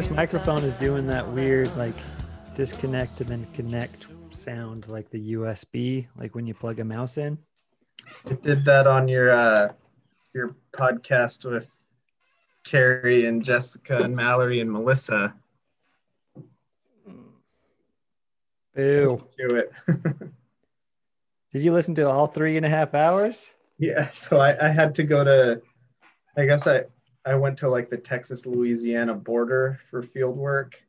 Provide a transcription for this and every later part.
this microphone is doing that weird like disconnect and then connect sound like the USB, like when you plug a mouse in. It did that on your uh your podcast with Carrie and Jessica and Mallory and Melissa. Listen to it. Did you listen to all three and a half hours? yeah, so I, I had to go to I guess I I went to like the Texas Louisiana border for field work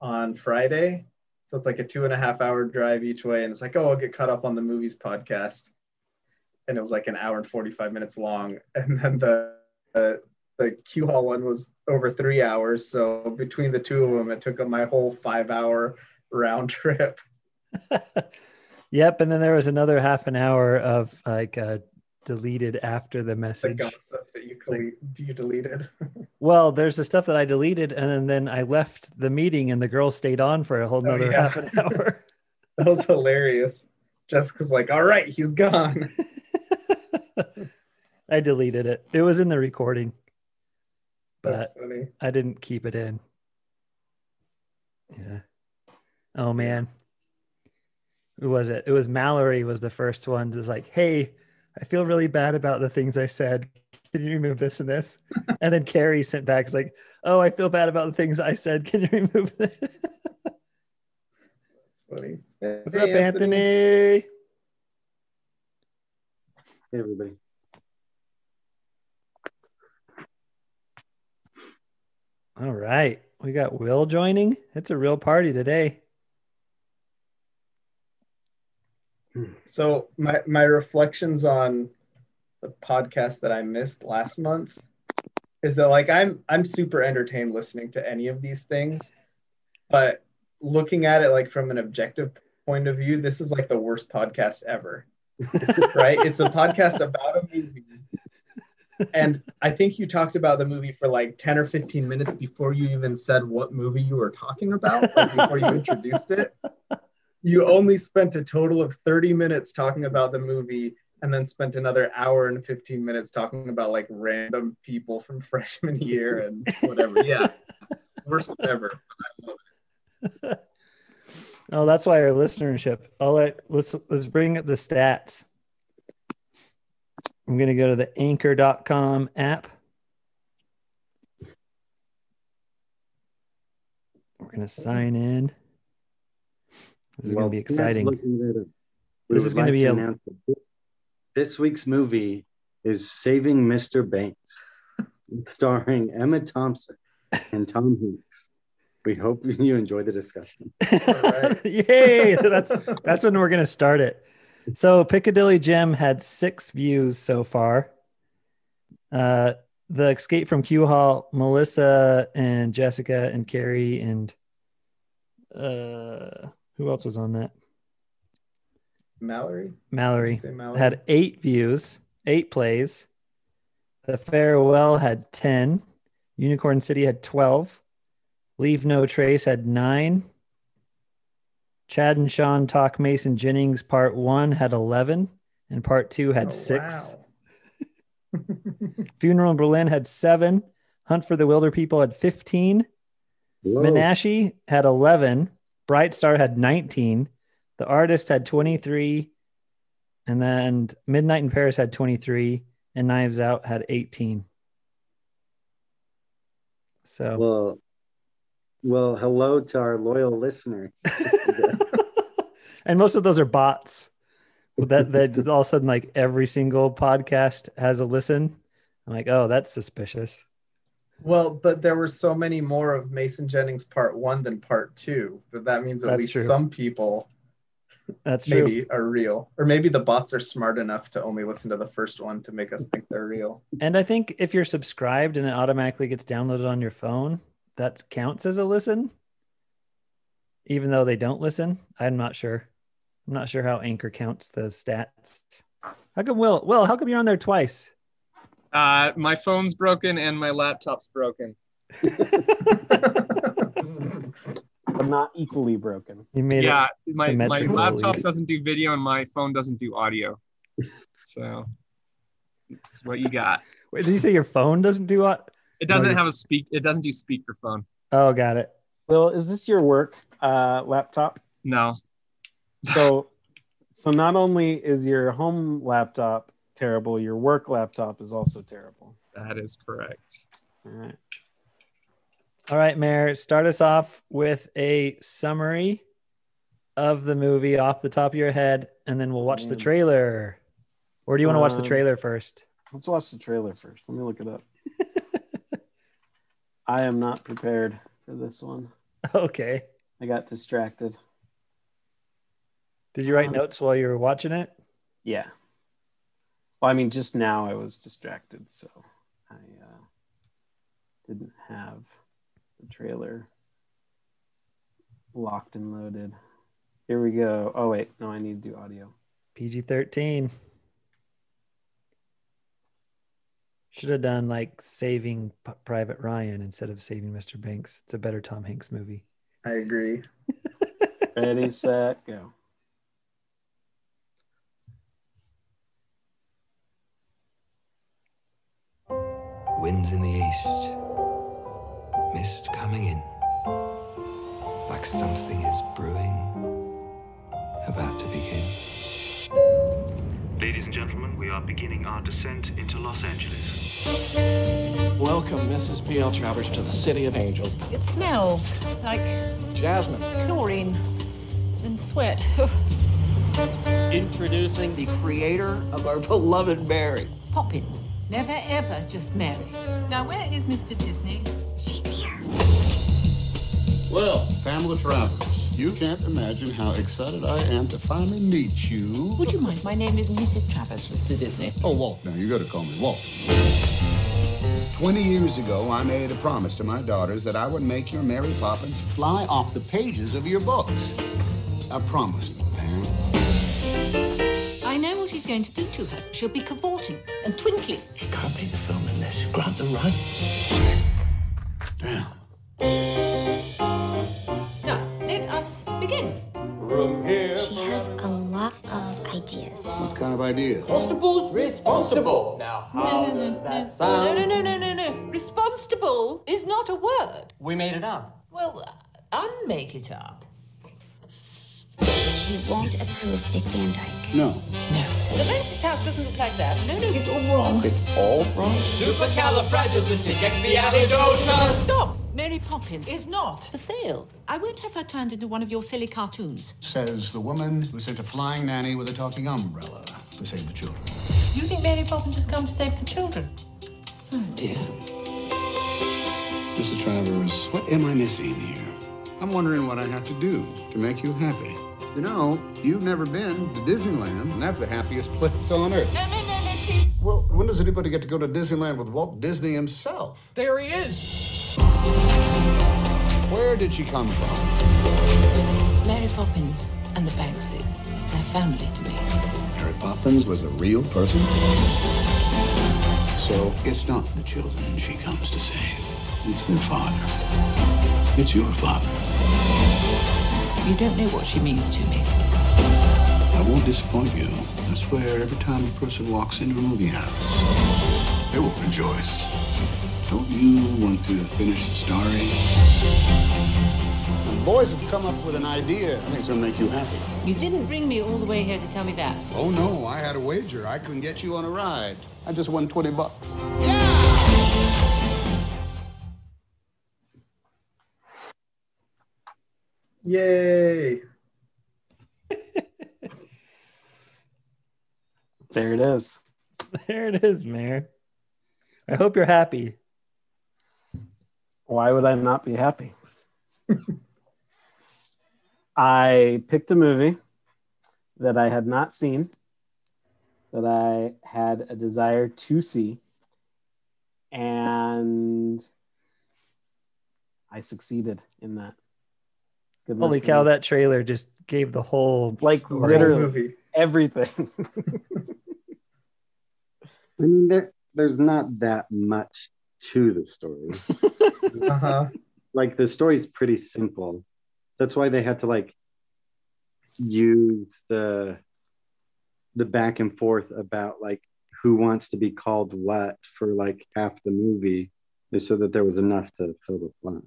on Friday. So it's like a two and a half hour drive each way. And it's like, oh, I'll get caught up on the movies podcast. And it was like an hour and 45 minutes long. And then the, the, the Q Hall one was over three hours. So between the two of them, it took up my whole five hour round trip. yep. And then there was another half an hour of like uh, deleted after the message. The gossip that you, colle- you deleted. Well, there's the stuff that I deleted, and then, then I left the meeting, and the girl stayed on for a whole Oh, another yeah. half an hour. that was hilarious. Jessica's like, all right, he's gone. I deleted it. It was in the recording, but. I didn't keep it in. Yeah. Oh man. Who was it? It was Mallory was the first one. Just like, hey, I feel really bad about the things I said. Can you remove this and this? and then Carrie sent back, it's like, oh, I feel bad about the things I said. Can you remove this? Funny. What's Hey, up, Anthony? Hey, everybody. All right. We got Will joining. It's a real party today. So my my reflections on the podcast that I missed last month is that like I'm I'm super entertained listening to any of these things, but looking at it like from an objective point of view, this is like the worst podcast ever. right? It's a podcast about a movie. And I think you talked about the movie for like 10 or 15 minutes before you even said what movie you were talking about, before you introduced it you only spent a total of 30 minutes talking about the movie and then spent another hour and 15 minutes talking about like random people from freshman year and whatever. Yeah. Worst ever. Oh, that's why our listenership. All right, let's let's bring up the stats. I'm gonna go to the anchor.com app. We're gonna sign in. This is Well, gonna be exciting. looking that up. We This is gonna be to a- announce that thi- This week's movie is Saving Mr. Banks, starring Emma Thompson and Tom Hanks. We hope you enjoy the discussion. right. Yay! That's that's when we're gonna start it. So Piccadilly Jim had six views so far. Uh, the Escape from Q Hall, Melissa and Jessica and Carrie and uh, who else was on that? Mallory? Mallory Did you say Mallory? had eight views, eight plays. The Farewell had 10. Unicorn City had 12. Leave No Trace had nine. Chad and Sean Talk Mason Jennings Part One had 11, and Part Two had Oh, six. wow. Funeral in Berlin had seven. Hunt for the Wilderpeople had 15. Whoa. Menashe had 11. Bright Star had 19. The Artist had 23. And then Midnight in Paris had 23. And Knives Out had 18. So, Well, well, hello to our loyal listeners. and most of those are bots. That, that all of a sudden, like every single podcast has a listen. I'm like, oh, that's suspicious. Well, but there were so many more of Mason Jennings part one than part two that that means at That's least true. some people That's true. maybe are real. Or maybe the bots are smart enough to only listen to the first one to make us think they're real. And I think if you're subscribed and it automatically gets downloaded on your phone, that counts as a listen. Even though they don't listen, I'm not sure. I'm not sure how Anchor counts the stats. How come Will? Will, how come you're on there twice? Uh, my phone's broken and my laptop's broken. but not equally broken. You made yeah, it. my, my laptop doesn't do video and my phone doesn't do audio. So This what you got. Wait, did you say your phone doesn't do what? It doesn't No, have a speak. It doesn't do speakerphone. Oh, got it. Will, is this your work uh, laptop? No. So, so not only is your home laptop terrible, your work laptop is also terrible. That is correct. All right. All right, Mayor, start us off with a summary of the movie off the top of your head, and then we'll watch the trailer. Or do you want to watch the Um, trailer first? Let's watch the trailer first. Let me look it up. I am not prepared for this one. Okay. I got distracted. Did you write Um, notes while you were watching it? Yeah. Well, I mean, just now I was distracted, so I uh, didn't have the trailer locked and loaded. Here we go. Oh wait, no, I need to do audio. PG 13. Should have done like Saving P- Private Ryan instead of Saving Mr. Banks. It's a better Tom Hanks movie. I agree. Ready, set, go. Winds in the east, mist coming in, like something is brewing, about to begin. Ladies and gentlemen, we are beginning our descent into Los Angeles. Welcome, Mrs. P.L. Travers, to the City of Angels. It smells like Jasmine. chlorine and sweat. Introducing the creator of our beloved Mary. Poppins. Never ever just marry. Now, where is Mr. Disney? She's here. Well, Pamela Travers, you can't imagine how excited I am to finally meet you. Would you mind? My name is Mrs. Travers, Mr. Disney. Oh, Walt, now you gotta call me Walt. Twenty years ago, I made a promise to my daughters that I would make your Mary Poppins fly off the pages of your books. I promised going to do to her. She'll be cavorting and twinkling. You can't make the film unless you grant the rights. Damn. Now, let us begin. From here, She has a lot of ideas. What kind of ideas? Constable's responsible. Now, how No, no, no, does that no. sound? No, no, no, no, no, no. Responstible is not a word. We made it up. Well, uh, unmake it up. She won't approve Dick Van Dyke. No. No. The Mantis house doesn't look like that. No, no, it's all wrong. It's all wrong. Supercalifragilisticexpialidocious. Stop! Mary Poppins is not for sale. I won't have her turned into one of your silly cartoons. Says the woman who sent a flying nanny with a talking umbrella to save the children. You think Mary Poppins has come to save the children? Oh dear. Mrs. Travers, what am I missing here? I'm wondering what I have to do to make you happy. You know, you've never been to Disneyland, and that's the happiest place on earth. No, no, no, no, please. Well, when does anybody get to go to Disneyland with Walt Disney himself? There he is. Where did she come from? Mary Poppins and the Bankses. They're family to me. Mary Poppins was a real person? So it's not the children she comes to save. It's their father. It's your father. You don't know what she means to me. I won't disappoint you. I swear, every time a person walks into a movie house, they will rejoice. Don't you want to finish the story? The boys have come up with an idea. I think it's going to make you happy. You didn't bring me all the way here to tell me that. Oh, no, I had a wager. I couldn't get you on a ride. I just won 20 bucks. Yay! There it is. There it is, Mayor. I hope you're happy. Why would I not be happy? I picked a movie that I had not seen, that I had a desire to see, and I succeeded in that. Good Holy for cow, that trailer just gave the whole Like, story. Literally. movie. everything. I mean, there, there's not that much to the story. Uh huh. like the story's pretty simple. That's why they had to like use the the back and forth about like who wants to be called what for like half the movie, is so that there was enough to fill the plot.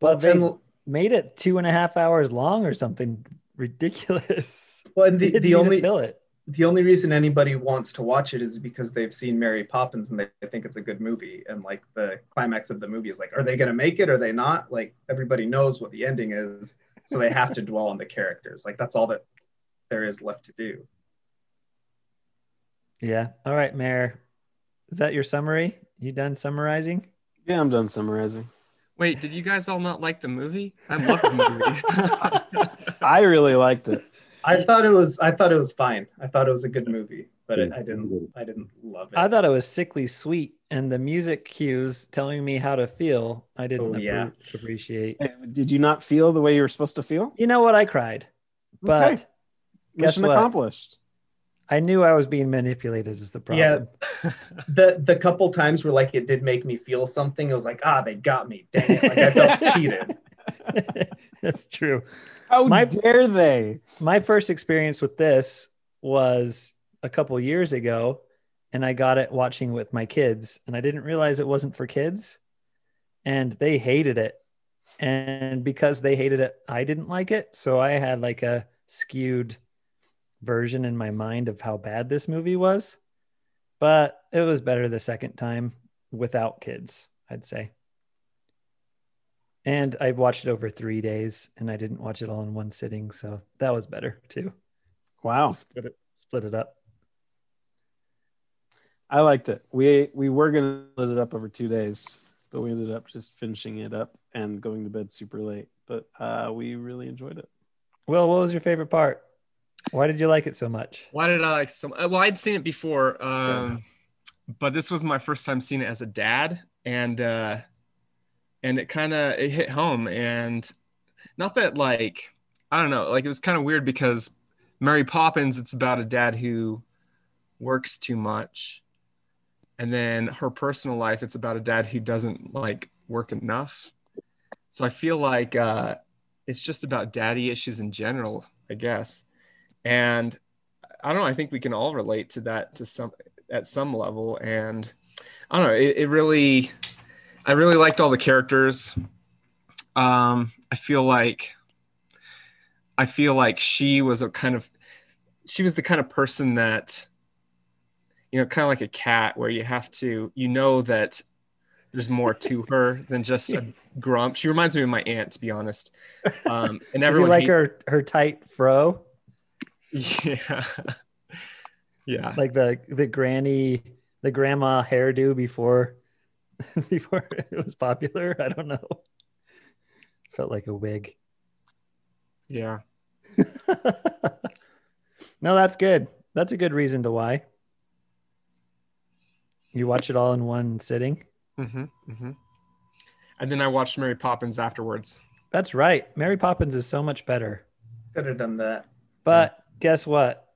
But they and- made it two and a half hours long or something ridiculous. Well, and the, the only fill it. the only reason anybody wants to watch it is because they've seen Mary Poppins and they think it's a good movie. And like the climax of the movie is like, are they going to make it? Are they not? Like everybody knows what the ending is, so they have to dwell on the characters. Like that's all that there is left to do. Yeah. All right, Mayor. Is that your summary? You done summarizing? Yeah, I'm done summarizing. Wait, did you guys all not like the movie? I love the movie. I really liked it. I thought it was I thought it was fine. I thought it was a good movie, but it, I didn't I didn't love it. I thought it was sickly sweet, and the music cues telling me how to feel, I didn't Oh, yeah. appreciate. Did you not feel the way you were supposed to feel? You know what? I cried, but Okay. guess Mission what? accomplished. I knew I was being manipulated. Is the problem? Yeah. the the couple times where like it did make me feel something, it was like, ah, they got me. Dang it. Like I felt cheated. That's true. How My- dare they? My first experience with this was a couple years ago, and I got it watching with my kids, and I didn't realize it wasn't for kids, and they hated it. And because they hated it, I didn't like it. So I had like a skewed version in my mind of how bad this movie was. But it was better the second time without kids, I'd say. And I watched it over three days and I didn't watch it all in one sitting. So that was better too. Wow. Split it, split it up. I liked it. We we were gonna split it up over two days, but we ended up just finishing it up and going to bed super late. But uh, we really enjoyed it. Well, what was your favorite part? Why did you like it so much? Why did I like so? Well, I'd seen it before, um, but this was my first time seeing it as a dad, and uh, and it kind of it hit home. And not that like I don't know, like it was kind of weird because Mary Poppins, it's about a dad who works too much, and then her personal life, it's about a dad who doesn't like work enough. So I feel like uh, it's just about daddy issues in general, I guess and i don't know i think we can all relate to that to some at some level. And i don't know it, it really i really liked all the characters. Um i feel like i feel like she was a kind of she was the kind of person that you know kind of like a cat where you have to you know that there's more to her than just a grump. She reminds me of my aunt to be honest. Um and Did you everyone like her her tight fro? Yeah yeah Like the the granny the grandma hairdo before before it was popular? I don't know. Felt like a wig. yeah No, that's good. That's a good reason to why. You watch it all in one sitting. hmm hmm And then I watched Mary Poppins afterwards. That's right. Mary Poppins is so much better. Could have done that. But guess what?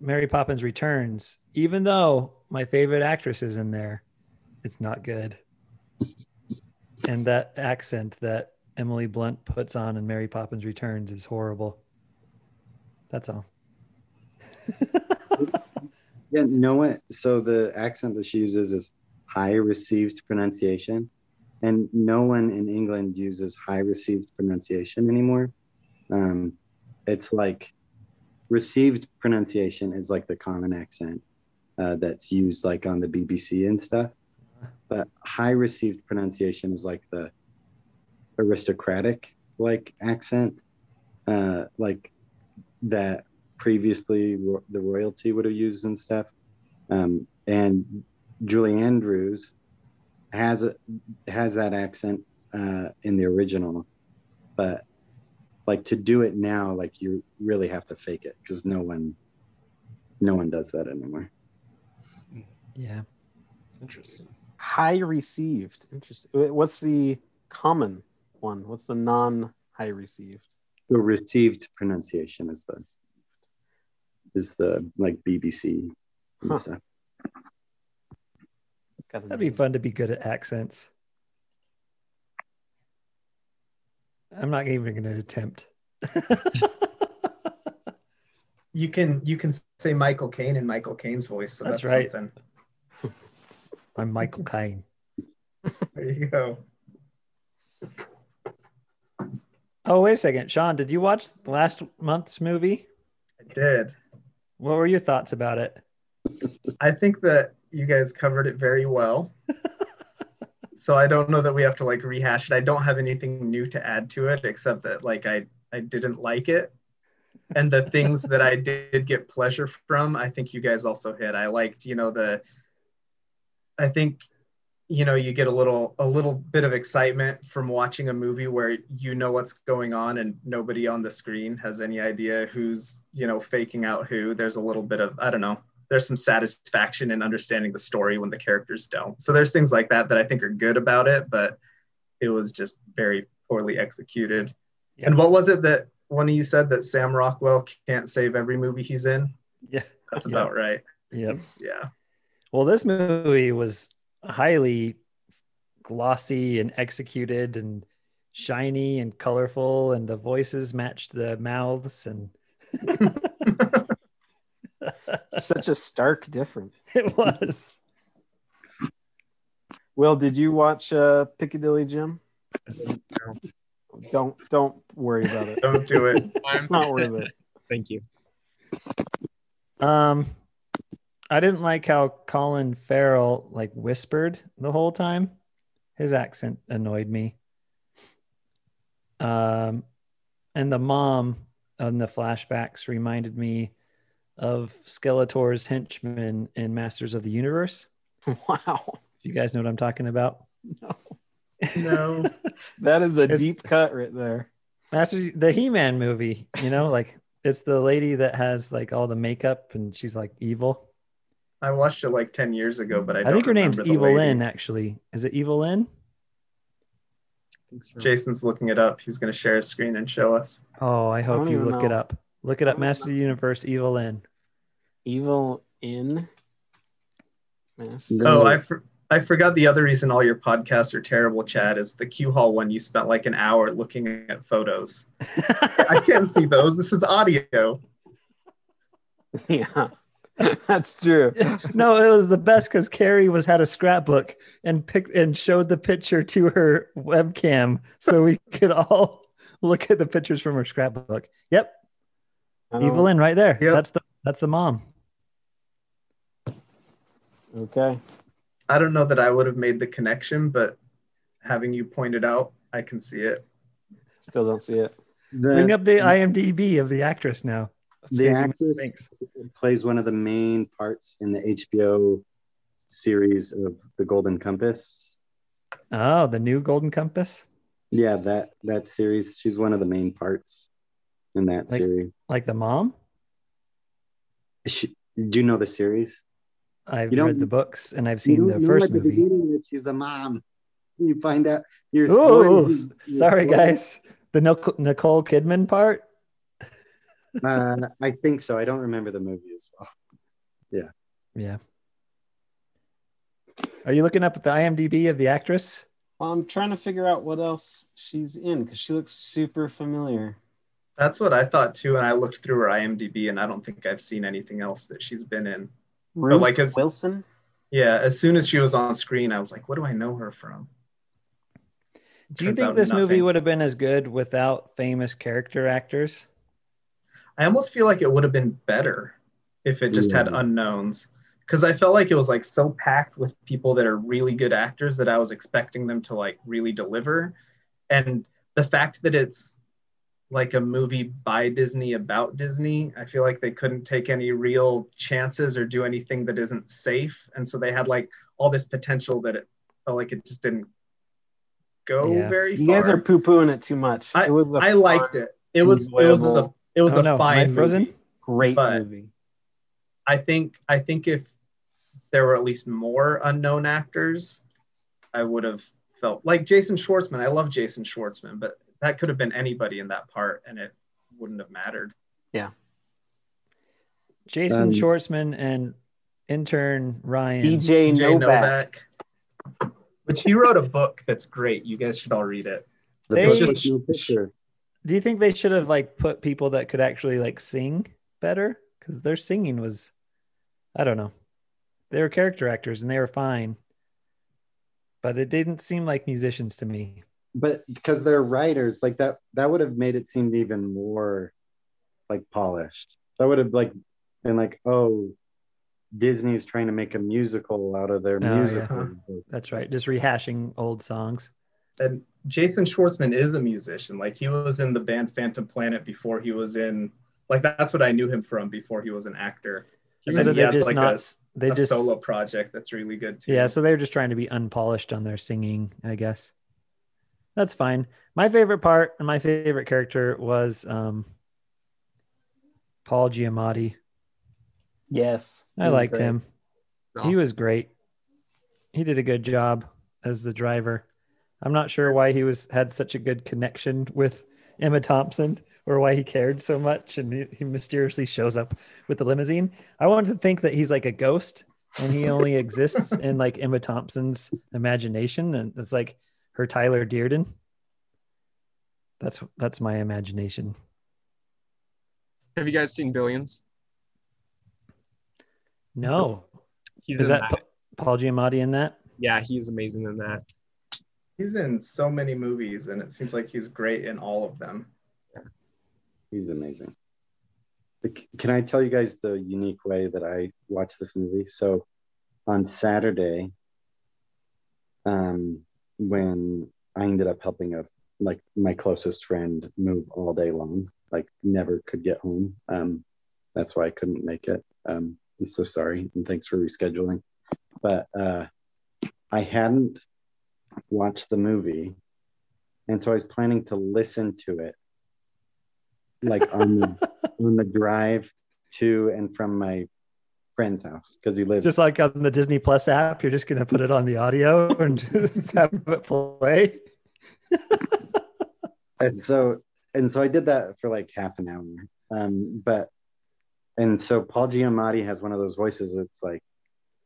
Mary Poppins Returns, even though my favorite actress is in there, it's not good. And that accent that Emily Blunt puts on in Mary Poppins Returns is horrible. That's all. Yeah, know what? So the accent that she uses is high received pronunciation, and no one in England uses high received pronunciation anymore. Um, it's like received pronunciation is like the common accent uh, that's used like on the BBC and stuff, but high received pronunciation is like the aristocratic like accent, uh, like that previously ro- the royalty would have used and stuff. Um, and Julie Andrews has a, has that accent uh, in the original, but like to do it now, like you really have to fake it because no one, no one does that anymore. Yeah. Interesting. High received. Interesting. What's the common one? What's the non high received? The received pronunciation is the is the like BBC and Huh. stuff. It's got a That'd be fun to be good at accents. I'm not even going to attempt. you can you can say Michael Caine in Michael Caine's voice. So That's that's, right. something. I'm Michael Caine. There you go. Oh, wait a second. Sean, did you watch last month's movie? I did. What were your thoughts about it? I think that you guys covered it very well. so I don't know that we have to like rehash it. I don't have anything new to add to it except that like I I didn't like it. And the things that I did get pleasure from, I think you guys also hit. I liked, you know, the I think you know, you get a little a little bit of excitement from watching a movie where you know what's going on and nobody on the screen has any idea who's, you know, faking out who. There's a little bit of I don't know, there's some satisfaction in understanding the story when the characters don't. So there's things like that that I think are good about it, but it was just very poorly executed. Yeah. And what was it that one of you said that Sam Rockwell can't save every movie he's in? Yeah. That's Yeah. about right. Yep. Yeah. Well, this movie was highly glossy and executed and shiny and colorful, and the voices matched the mouths, and Such a stark difference. it was. Will, did you watch uh, Piccadilly Jim? Don't don't worry about it. Don't do it. It's not worth it. Thank you. Um, I didn't like how Colin Farrell like whispered the whole time. His accent annoyed me. Um, and the mom on the flashbacks reminded me of Skeletor's henchmen in Masters of the Universe. Wow. You guys know what I'm talking about? No. No. that is a It's- deep cut right there. Masters, the He-Man movie. You know, like it's the lady that has like all the makeup and she's like evil. I watched it like 10 years ago, but I, I, don't think her name's remember Evil lady. Lynn. Actually, is it Evil Lynn? Jason's looking it up. He's going to share his screen and show us. Oh, I hope don't you even look it up. Look it up. Master of the Universe, Evil Lynn. Evil in. Yes. Oh, I, for, I forgot the other reason all your podcasts are terrible, Chad, is the Q Hall one. You spent like an hour looking at photos. I can't see those. This is audio. Yeah, that's true. no, it was the best because Carrie was had a scrapbook and picked and showed the picture to her webcam so we could all look at the pictures from her scrapbook. Yep, I don't- Evil oh. Lynn right there. Yep. That's the that's the mom. Okay. I don't know that I would have made the connection, but having you pointed out, I can see it. Still don't see it. Bring up the IMDb of the actress now. the Susan actor plays one of the main parts in the HBO series of The Golden Compass. Oh, the new Golden Compass, Yeah, that that series. She's one of the main parts in that Like- series. like the mom. She, do you know the series? I've You read the books and I've seen don't the know first the movie. that she's the mom. You find out you're Oh, spoiling- you're sorry spoiling- guys. The Nicole Kidman part. Uh, I think so. I don't remember the movie as well. Yeah. Yeah. Are you looking up at the IMDb of the actress? Well, I'm trying to figure out what else she's in because she looks super familiar. That's what I thought too. And I looked through her IMDb, and I don't think I've seen anything else that she's been in. Ruth like it's- Wilson. Yeah, as soon as she was on screen, I was like, what do I know her from? Do you think out this movie would have been as good without famous character actors? I almost feel like it would have been better if it just had unknowns. Because I felt like it was like so packed with people that are really good actors that I was expecting them to like really deliver. And the fact that it's like a movie by Disney about Disney, I feel like they couldn't take any real chances or do anything that isn't safe. And so they had like all this potential that it felt like it just didn't go Yeah. very You far. guys are poo pooing it too much. I, it was a I liked it. It was it was a it was Oh, a no. Am I fine frozen? movie. great movie. I think I think if there were at least more unknown actors, I would have felt like Jason Schwartzman. I love Jason Schwartzman, but that could have been anybody in that part, and it wouldn't have mattered. Yeah. Jason Um, Schwartzman and intern Ryan. B.J. Jay Novak. Novak, which he wrote a book that's great. You guys should all read it. The They- book with no picture. Do you think they should have like put people that could actually like sing better? because their singing was, I don't know, they were character actors and they were fine, but it didn't seem like musicians to me. But because they're writers, like that, that would have made it seem even more like polished. That would have like been like, oh, Disney's trying to make a musical out of their Oh, yeah. musical. That's right, just rehashing old songs. And Jason Schwartzman is a musician. Like he was in the band Phantom Planet before he was in like that's what I knew him from before he was an actor. And So then he they're has just like not- a, they a just- solo project that's really good too. Yeah, so they were just trying to be unpolished on their singing, I guess. That's fine. My favorite part and my favorite character was um, Paul Giamatti. Yes, I liked great. him. He was great. He did a good job as the driver. I'm not sure why he was had such a good connection with Emma Thompson or why he cared so much and he, he mysteriously shows up with the limousine. I wanted to think that he's like a ghost and he only exists in like Emma Thompson's imagination and it's like her Tyler Durden. That's that's my imagination. Have you guys seen Billions? No. He's Is that that. Pa- Paul Giamatti in that? Yeah, he's amazing in that. He's in so many movies and it seems like he's great in all of them. He's amazing. Can I tell you guys the unique way that I watched this movie? So on Saturday, um, when I ended up helping a like my closest friend move all day long, like never could get home. Um, that's why I couldn't make it. Um, I'm so sorry and thanks for rescheduling. But uh, I hadn't watched the movie, and so I was planning to listen to it like on the, on the drive to and from my friend's house because he lives Just like on the Disney Plus app, you're just gonna put it on the audio and have it play. and so and so I did that for like half an hour. Um, but and so Paul Giamatti has one of those voices It's like,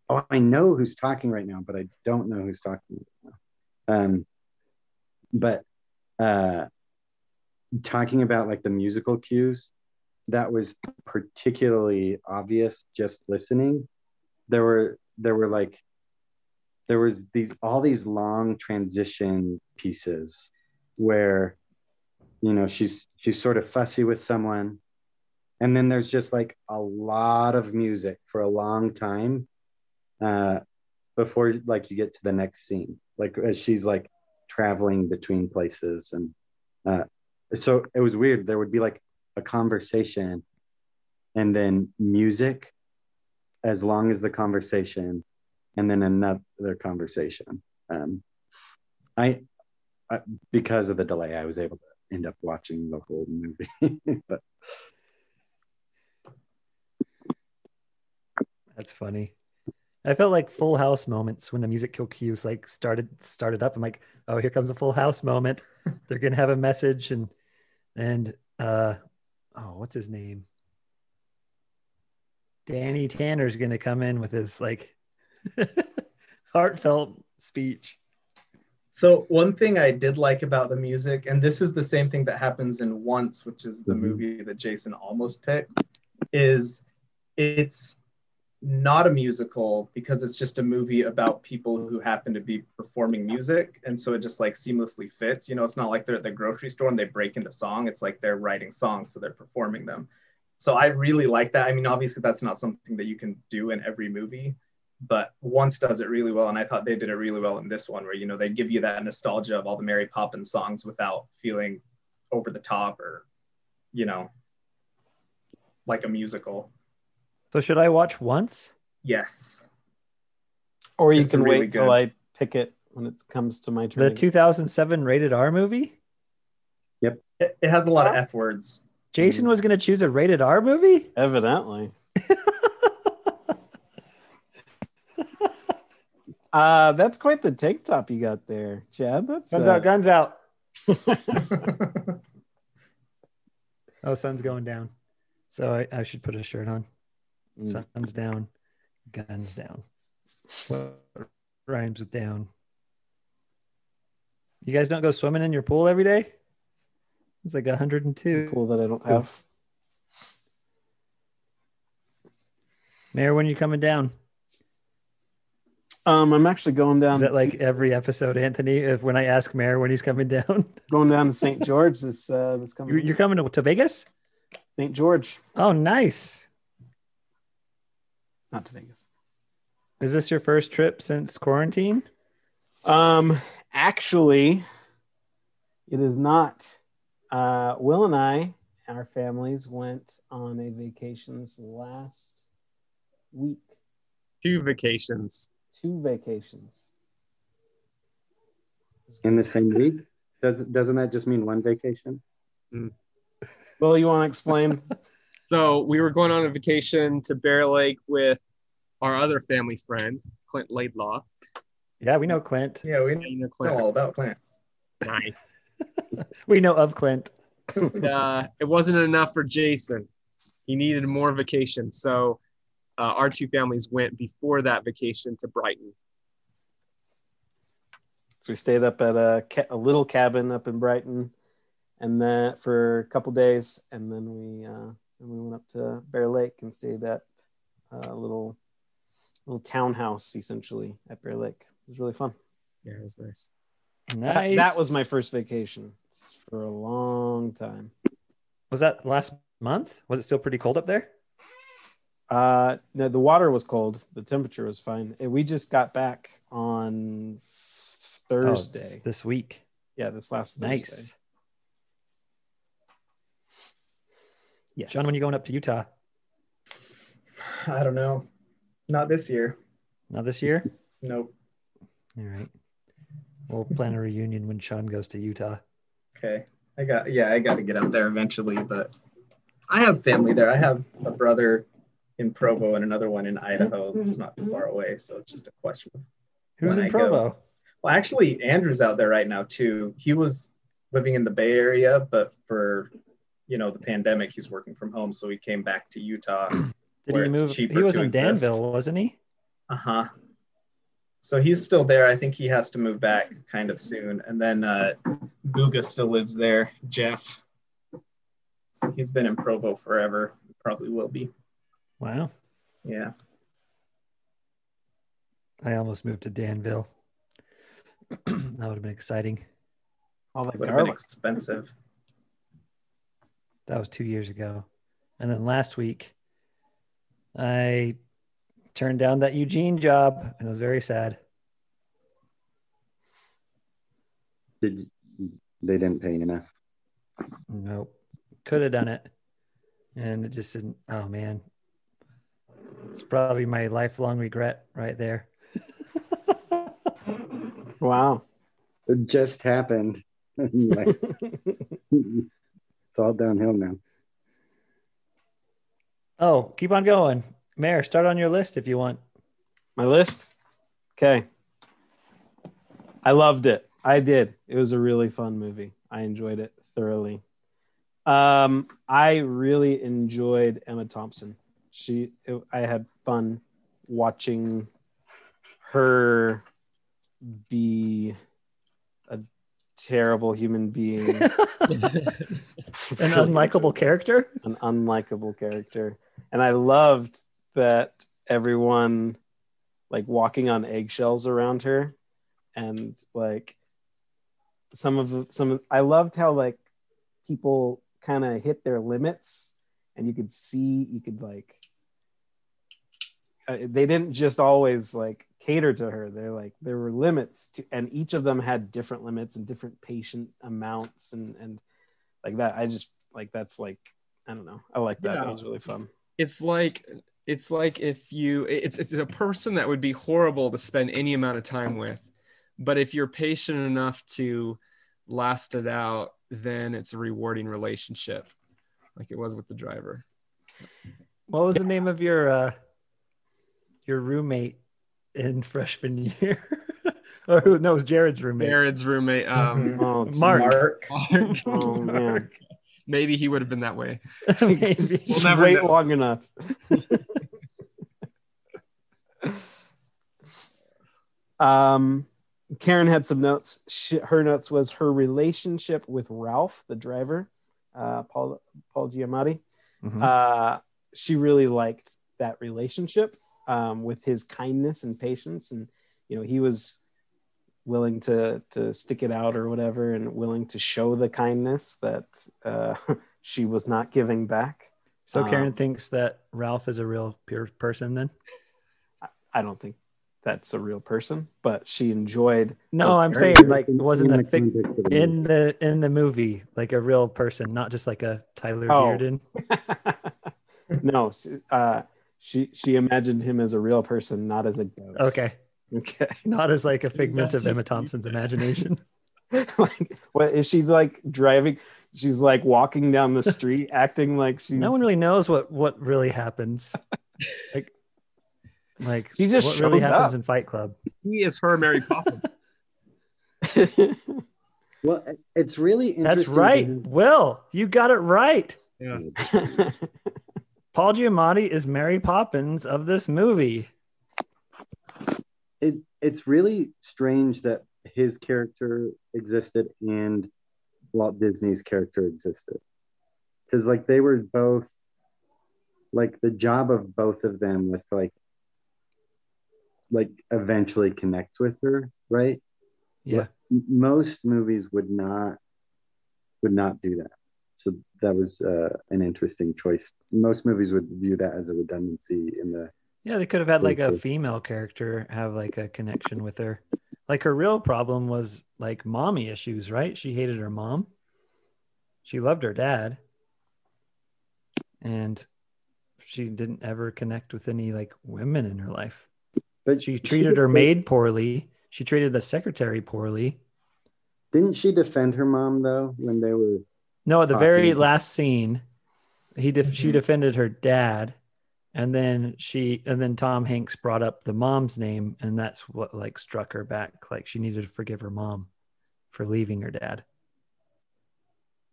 oh, I know who's talking right now, but I don't know who's talking right now. Um, but uh, talking about like the musical cues, that was particularly obvious just listening. There were there were like there was these all these long transition pieces where you know she's she's sort of fussy with someone and then there's just like a lot of music for a long time uh before like you get to the next scene like as she's like traveling between places and uh so it was weird there would be like a conversation and then music as long as the conversation and then another conversation um i I, because of the delay, I was able to end up watching the whole movie. but That's funny. I felt like Full House moments when the music cues like started started up. I'm like, oh, here comes a Full House moment. They're gonna have a message and and uh oh, what's his name? Danny Tanner's gonna come in with his like heartfelt speech. So one thing I did like about the music, and this is the same thing that happens in Once, which is the Mhm. movie that Jason almost picked, is it's not a musical because it's just a movie about people who happen to be performing music, and so it just like seamlessly fits. You know, it's not like they're at the grocery store and they break into song. It's like they're writing songs, so they're performing them. So I really like that. I mean, obviously that's not something that you can do in every movie, but once does it really well and i thought they did it really well in this one where you know they give you that nostalgia of all the mary poppins songs without feeling over the top or you know like a musical So should I watch once? yes Or you It's can really wait till. I pick it when it comes to my turn. The again. 2007 rated R movie? it, it has a lot of f words Jason was gonna choose a rated R movie? Evidently. uh that's quite the tank top you got there, Chad. That's Guns uh, out, guns out. Oh, sun's going down. So I, I should put a shirt on. Mm. Sun's down, guns down. What rhymes with down? You guys don't go swimming in your pool every day? It's like 102. pool that I don't have. Mayor, when you coming down? Um, I'm actually going down. Is that like every episode, Anthony? If when I ask Mayor when he's coming down, going down to St. George this uh this coming you're, you're coming to, to Vegas? St. George, Oh, nice. Not to Vegas. Is this your first trip since quarantine? Um, actually, it is not. Uh, Will and I, our families, went on a vacations last week. Two vacations. Two vacations. in the same week. Does doesn't that just mean one vacation? Will, you want to explain? So we were going on a vacation to Bear Lake with our other family friend, Clint Laidlaw. Yeah, we know Clint. Yeah, we You know know Clint. all about Clint. Nice. We know of Clint. uh, it wasn't enough for Jason. He needed more vacation. So uh, our two families went before that vacation to Brighton. So we stayed up at a, ca- a little cabin up in Brighton, and then for a couple days, and then we uh, then we went up to Bear Lake and stayed at a little little townhouse essentially at Bear Lake. It was really fun. Yeah, it was nice. That- Nice. That, was my first vacation for a long time. Was that last month? Was it still pretty cold up there? Uh, no, the water was cold. The temperature was fine. And we just got back on Oh, this- Thursday. this week. yeah, this last Thursday. Yes. John, when you going up to Utah? I don't know. Not this year. Not this year? Nope. All right. We'll plan a reunion when Sean goes to Utah. Okay. I got yeah, I got to get up there eventually, but I have family there. I have a brother in Provo and another one in Idaho. It's not too far away, so it's just a question Who's in I go. Provo? Well, actually, Andrew's out there right now too. He was living in the Bay Area, but for you know the pandemic, he's working from home, so he came back to Utah. Did where he move? cheaper He was in exist. Danville, wasn't he? Uh huh. So he's still there. I think he has to move back kind of soon. And then uh, Booga still lives there. Jeff. So he's been in Provo forever. Probably will be. Wow. Yeah. I almost moved to Danville. that would have been exciting. All that Would have been expensive. That was two years ago. And then last week, I turned down that Eugene job and it was very sad. Did they didn't pay enough? Nope. Could have done it. And it just didn't. Oh, man. It's probably my lifelong regret right there. Wow. It just happened. Like, it's all downhill now. Oh, keep on going. Mayor, start on your list if you want. My list? Okay. I loved it. I did. It was a really fun movie. I enjoyed it thoroughly. Um, I really enjoyed Emma Thompson. She, it, I had fun watching her be a terrible human being, An unlikable character? an unlikable character. And I loved that everyone like walking on eggshells around her and like some of some of, I loved how like people kind of hit their limits and you could see you could like they didn't just always like cater to her they're like there were limits to and each of them had different limits and different patient amounts and and like that i just like that's like i don't know i like that Yeah. it was really fun It's like it's like if you it's, it's a person that would be horrible to spend any amount of time with, but if you're patient enough to last it out, then it's a rewarding relationship, like it was with the driver. What was the name of your uh your roommate in freshman year? or who no, it was Jared's roommate. Jared's roommate, um, oh Mark. Mark. Mark. oh man maybe he would have been that way. Maybe. Just never wait know. long enough um karen had some notes she, her notes was her relationship with ralph the driver uh paul paul giamatti Mhm. uh she really liked that relationship um, with his kindness and patience, and you know he was willing to to stick it out or whatever, and willing to show the kindness that uh, she was not giving back. So Karen Um, thinks that Ralph is a real pure person then? I don't think that's a real person, but she enjoyed. No, I'm saying like it wasn't in a the fic- the in the in the movie like a real person, not just like a Tyler Oh. Durden. no, uh, she she imagined him as a real person, not as a ghost. Okay, Okay. not as like a figment of Emma Thompson's that. imagination. like, what is she like driving? She's like walking down the street, acting like she's. no one really knows what what really happens. Like, like She just what really shows happens up. in Fight Club. He is her Mary Poppins. Well, it's really interesting. That's right, have- Will. You got it right. Yeah. Paul Giamatti is Mary Poppins of this movie. it it's really strange that his character existed and Walt Disney's character existed. Because like they were both like the job of both of them was to like like eventually connect with her, right? Yeah. Most movies would not would not do that. So that was uh, an interesting choice. Most movies would view that as a redundancy in the Yeah, they could have had like a female character have like a connection with her. Like her real problem was like mommy issues, right? She hated her mom. She loved her dad. And she didn't ever connect with any like women in her life. but She treated her maid poorly. She treated the secretary poorly. Didn't she defend her mom though when they were No, at the very Talking. last scene, he def- she defended her dad, and then she and then Tom Hanks brought up the mom's name, and that's what like struck her back. Like she needed to forgive her mom for leaving her dad.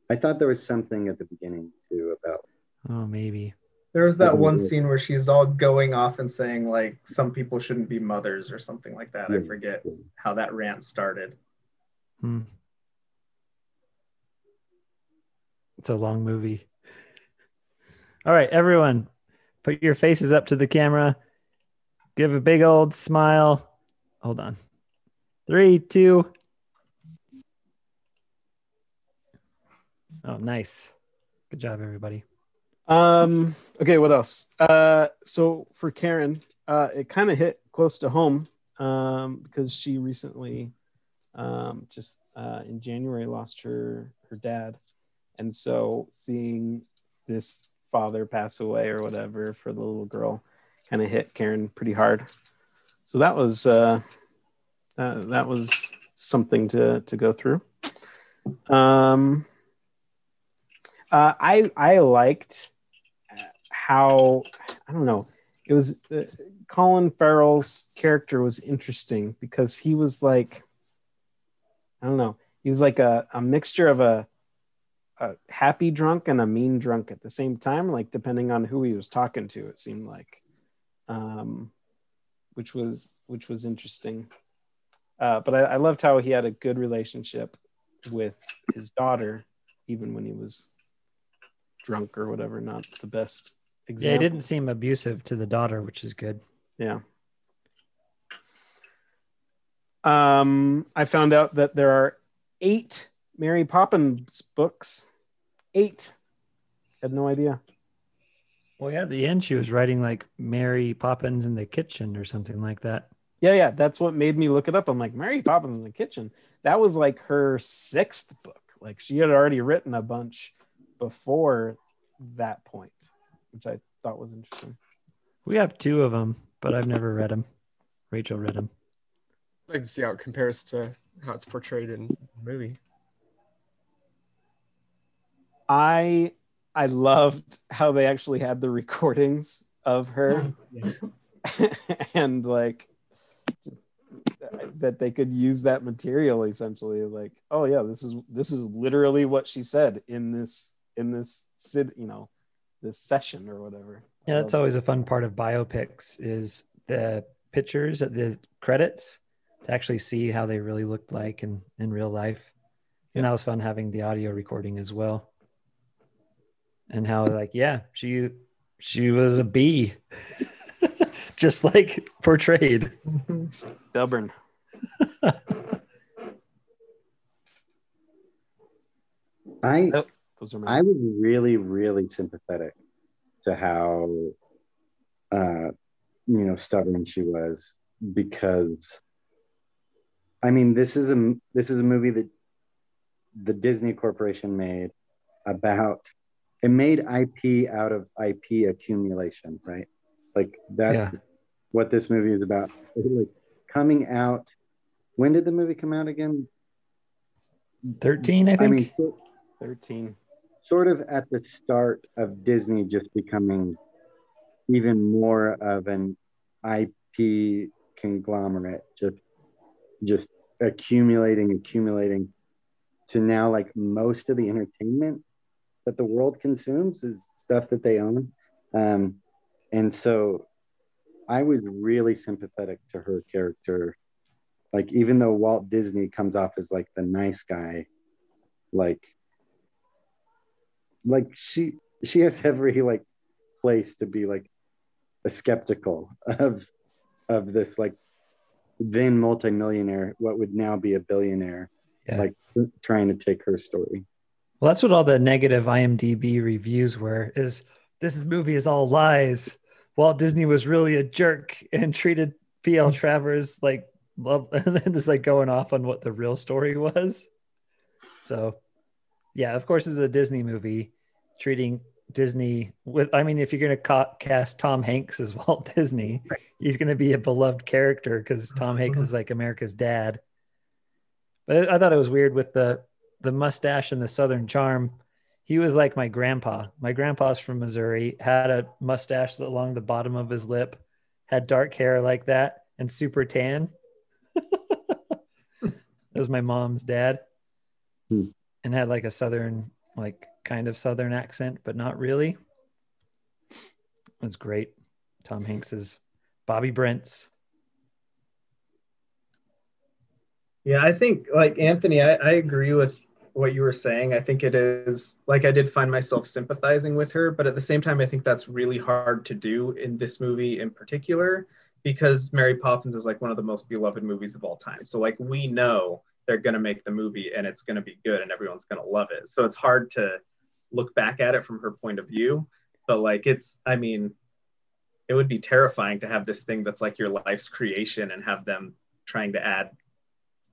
I thought there was something at the beginning too about Oh, maybe. There was that one scene where she's all going off and saying like some people shouldn't be mothers or something like that. I forget how that rant started. Hmm. It's a long movie. All right, everyone, put your faces up to the camera. Give a big old smile. Hold on. Three, two. Oh, nice. Good job, everybody. Um. Okay. What else? Uh. So for Karen, uh, it kind of hit close to home, um, because she recently, um, just uh, in January lost her her dad, and so seeing this father pass away or whatever for the little girl, kind of hit Karen pretty hard. So that was uh, uh, that was something to to go through. Um. Uh, I I liked how I don't know. It was uh, Colin Farrell's character was interesting because he was like I don't know. He was like a, a mixture of a a happy drunk and a mean drunk at the same time, like depending on who he was talking to. It seemed like, um, which was which was interesting. Uh, but I, I loved how he had a good relationship with his daughter, even when he was drunk or whatever. Not the best Yeah, example. he didn't seem abusive to the daughter, which is good. Yeah. Um, I found out that there are eight Mary Poppins books. Eight. Had no idea. Well, yeah, at the end, she was writing like Mary Poppins in the kitchen or something like that. Yeah, yeah. That's what made me look it up. I'm like, Mary Poppins in the kitchen. That was like her sixth book. Like she had already written a bunch before that point, which I thought was interesting. We have two of them, but I've never read them. Rachel read them. I'd like to see how it compares to how it's portrayed in the movie. I I loved how they actually had the recordings of her and like just that they could use that material essentially like oh yeah this is this is literally what she said in this in this sid you know this session or whatever Yeah, that's always a fun part of biopics is the pictures at the credits to actually see how they really looked like in, in real life. And that was fun having the audio recording as well. And how like, yeah, she She was a bee, just like portrayed. Stubborn. I Oh, those are I was really, really sympathetic to how, uh, you know, stubborn she was because, I mean, this is a this is a movie that the Disney Corporation made about. It made IP out of IP accumulation, right? Like that's Yeah. what this movie is about. Like coming out. When did the movie come out again? 13, I think. I mean, 13. sort of at the start of Disney just becoming even more of an IP conglomerate, just just accumulating, accumulating to now like most of the entertainment that the world consumes is stuff that they own. Um, and so I was really sympathetic to her character. Like, even though Walt Disney comes off as like the nice guy, like like she she has every like place to be like a skeptical of of this like then multimillionaire what would now be a billionaire Yeah. like trying to take her story Well, that's what all the negative IMDb reviews were. Is this movie is all lies? Walt Disney was really a jerk and treated P.L. Travers like love, and then just like going off on what the real story was. So, yeah, of course, it's a Disney movie treating Disney with. I mean, if you're going to ca- cast Tom Hanks as Walt Disney, he's going to be a beloved character because Tom Hanks mm-hmm. is like America's dad. But I thought it was weird with the the mustache and the Southern charm. He was like my grandpa. My grandpa's from Missouri, had a mustache along the bottom of his lip, had dark hair like that, and super tan. that was my mom's dad, Hmm. and had like a Southern, like kind of Southern accent, but not really. That's great. Tom Hanks's Bobby Brent's. Yeah, I think like Anthony, I, I agree with what you were saying. I think it is like I did find myself sympathizing with her, but at the same time, I think that's really hard to do in this movie in particular because Mary Poppins is like one of the most beloved movies of all time. So like we know they're gonna make the movie and it's gonna be good and everyone's gonna love it. So it's hard to look back at it from her point of view. But like it's I mean, it would be terrifying to have this thing that's like your life's creation and have them trying to add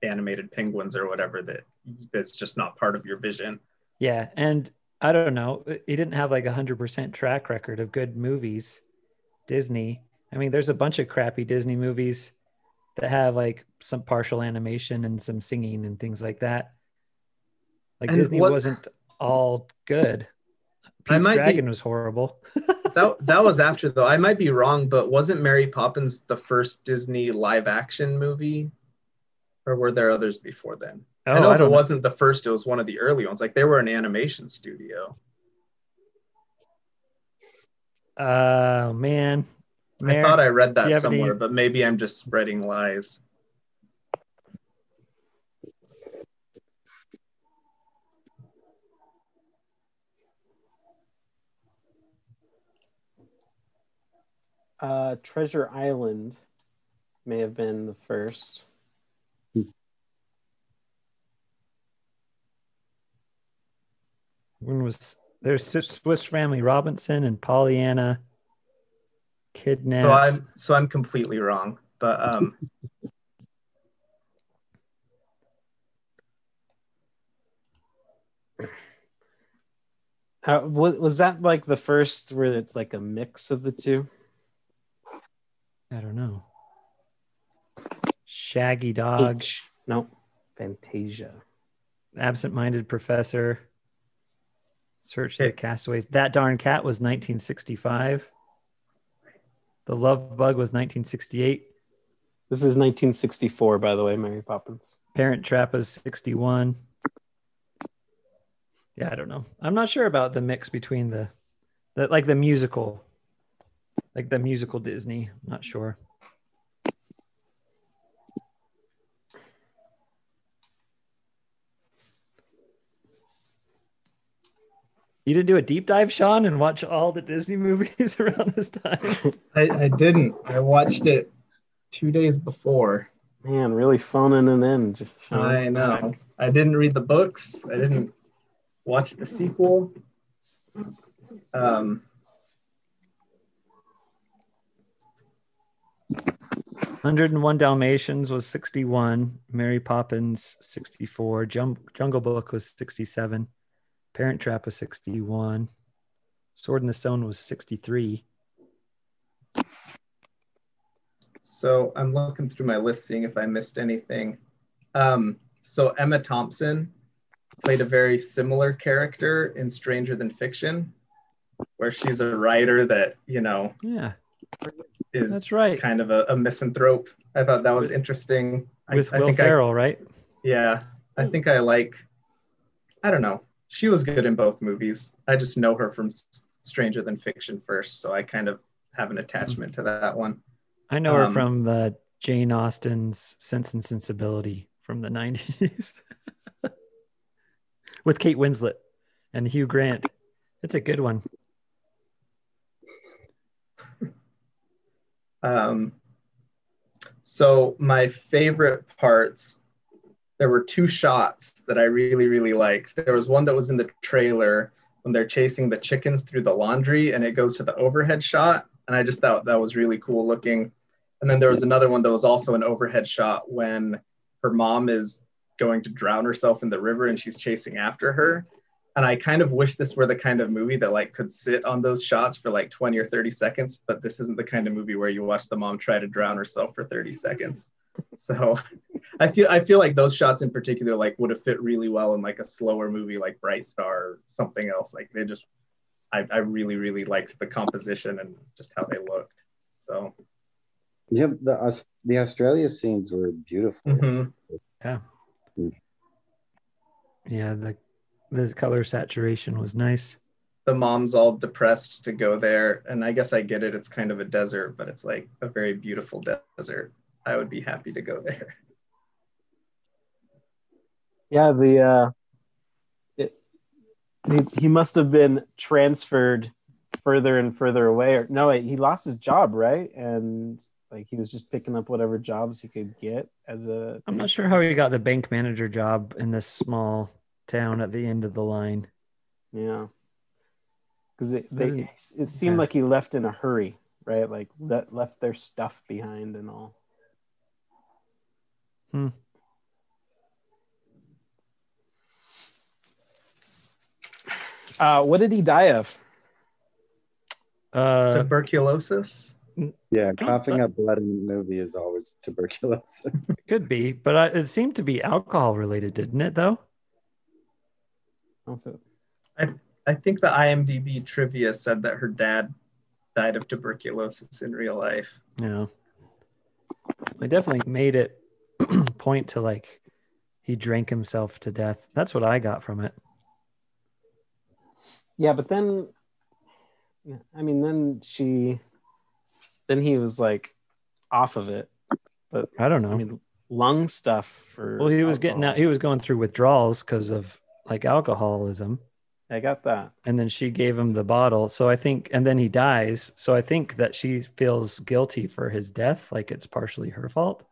animated penguins or whatever that that's just not part of your vision. Yeah, and I don't know. He didn't have like a hundred percent track record of good movies. Disney. I mean, there's a bunch of crappy Disney movies that have like some partial animation and some singing and things like that. Like And Disney what- wasn't all good. I Pete's might be- Dragon was horrible. that that was after though. I might be wrong, but wasn't Mary Poppins the first Disney live action movie? Or were there others before then? I Oh, know I if it know. wasn't the first, it was one of the early ones. Like they were an animation studio. Oh man. I thought I read that somewhere, any- but maybe I'm just spreading lies. Uh, Treasure Island may have been the first. When was there's Swiss Family Robinson and Pollyanna kidnapped. So I'm so I'm completely wrong. But um How, was, was that like the first where it's like a mix of the two? I don't know. Shaggy Dog, H. No, Fantasia. Absent-Minded Professor, Search the Castaways. That Darn Cat was 1965. The Love Bug was 1968. This is 1964, by the way, Mary Poppins. Parent Trap was 61. Yeah, I don't know. I'm not sure about the mix between the, the like the musical, like the musical Disney. I'm not sure. You didn't do a deep dive, Sean, and watch all the Disney movies around this time. I, I didn't. I watched it two days before. Man, really phoning it in. Just Sean. I know. I didn't read the books. I didn't watch the sequel. Um, 101 Dalmatians was 61. Mary Poppins 64. Jum- Jungle Book was 67. Parent Trap was 61. Sword in the Stone was 63. so I'm looking through my list, seeing if I missed anything. Um, so Emma Thompson played a very similar character in Stranger Than Fiction, where she's a writer that you know Yeah. is That's right. kind of a, a misanthrope. I thought that was interesting. With I, Will think I, Ferrell, right? yeah, I think I like. I don't know. She was good in both movies. I just know her from Stranger Than Fiction first, so I kind of have an attachment to that one. I know her Um, from uh, Jane Austen's Sense and Sensibility from the 90s with Kate Winslet and Hugh Grant. It's a good one. Um, so my favorite parts, there were two shots that I really, really liked. There was one that was in the trailer when they're chasing the chickens through the laundry and it goes to the overhead shot. And I just thought that was really cool looking. And then there was another one that was also an overhead shot when her mom is going to drown herself in the river and she's chasing after her. And I kind of wish this were the kind of movie that like could sit on those shots for like 20 or 30 seconds, but this isn't the kind of movie where you watch the mom try to drown herself for 30 seconds. So I feel I feel like those shots in particular like would have fit really well in like a slower movie like Bright Star or something else. Like they just I, I really, really liked the composition and just how they looked. So Yeah, the Aus- the Australia scenes were beautiful. mhm. Yeah. Mm. Yeah, the the color saturation was nice. the mom's all depressed to go there. And I guess I get it. It's kind of a desert, but it's like a very beautiful desert. I would be happy to go there. Yeah, the uh, it, he, he must have been transferred further and further away. Or no, wait, he lost his job, right? And like he was just picking up whatever jobs he could get as a. I'm not sure how he got the bank manager job in this small town at the end of the line. Yeah, because it they, it seemed yeah. like he left in a hurry, right? Like that left their stuff behind and all. Hmm. Uh, what did he die of? Uh, Tuberculosis. Yeah, coughing up blood in the movie is always tuberculosis. could be, but I, it seemed to be alcohol related, didn't it? Though. I, I think the IMDb trivia said that her dad died of tuberculosis in real life. Yeah. I definitely made it point to like he drank himself to death. That's what I got from it. Yeah, but then, I mean, then she, then he was like off of it. But I don't know. I mean, lung stuff for. Well, he was getting out. He was going through withdrawals because of like alcoholism, I got that. and then she gave him the bottle. So I think, and then he dies. So I think that she feels guilty for his death, like it's partially her fault.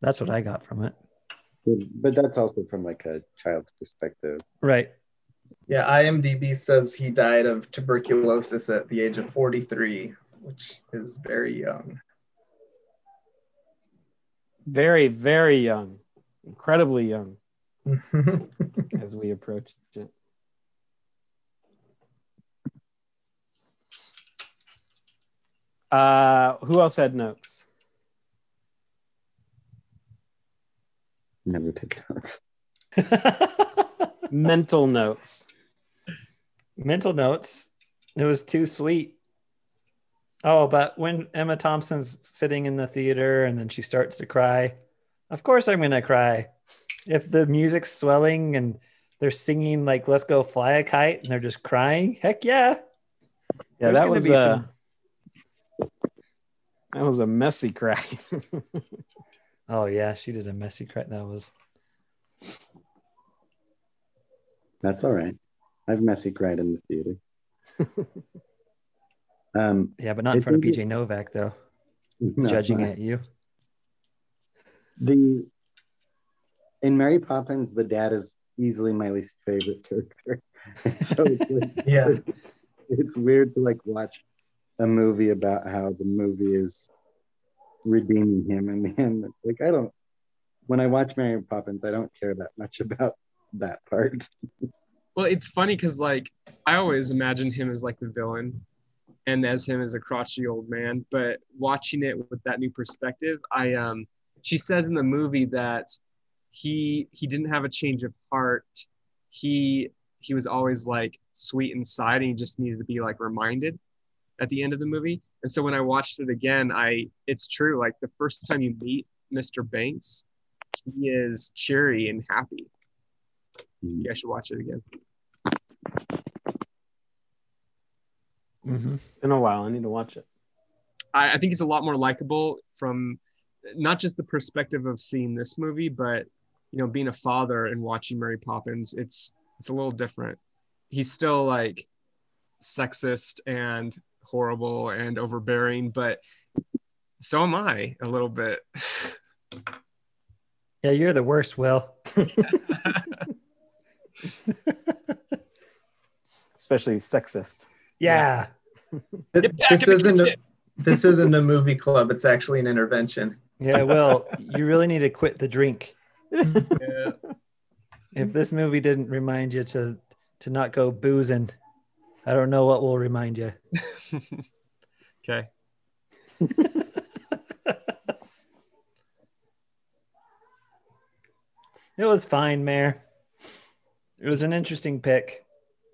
That's what I got from it. but that's also from like a child's perspective. Right. Yeah, IMDb says he died of tuberculosis at the age of 43, which is very young. Very, very young, incredibly young as we approach it. Uh, who else had notes? Never took notes. Mental notes. Mental notes. It was too sweet. Oh, but when Emma Thompson's sitting in the theater and then she starts to cry, of course I'm gonna cry. If the music's swelling and they're singing like "Let's Go Fly a Kite" and they're just crying, heck yeah. Yeah, There's that was be a some- that was a messy cry. Oh yeah, she did a messy cry. That was That's all right. I've messy cried in the theater. um, Yeah, but not in front of think B.J. Novak though, no, judging not- at you. The in Mary Poppins, the dad is easily my least favorite character. so it's, like, Yeah. it's weird to like watch a movie about how the movie is redeeming him in the end. Like I don't when I watch Mary Poppins, I don't care that much about that part. Well, it's funny because like I always imagined him as like the villain, and as him as a crotchety old man. But watching it with that new perspective, I um, she says in the movie that he he didn't have a change of heart. He he was always like sweet inside, and he just needed to be like reminded at the end of the movie. And so when I watched it again, I it's true. Like the first time you meet Mr. Banks, he is cheery and happy. You guys should watch it again. Mm-hmm. Been a while. I need to watch it. I, I think he's a lot more likable from not just the perspective of seeing this movie, but you know, being a father and watching Mary Poppins. It's it's a little different. He's still like sexist and horrible and overbearing, but so am I a little bit. Yeah, you're the worst, Will. Especially sexist. Yeah. Get back This isn't a, this isn't a movie club. It's actually an intervention. Yeah, Will, you really need to quit the drink. Yeah. If this movie didn't remind you to to not go boozing, I don't know what will remind you. Okay. It was fine, Mayor. It was an interesting pick.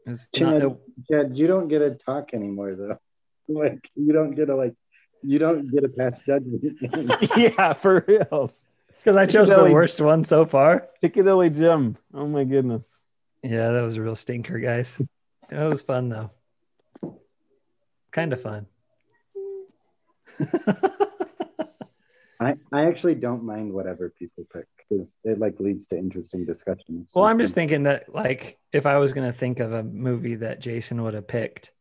It's not, Chad, Chad, you don't get to talk anymore though. Like you don't get to like you don't get a pass judgment. yeah, for reals. because I chose the worst one so far. Piccadilly Jim. Oh my goodness. Yeah, that was a real stinker, guys. It was fun though. Kind of fun. I, I actually don't mind whatever people pick because it like leads to interesting discussions. Well, I'm just thinking that like if I was gonna think of a movie that Jason would have picked,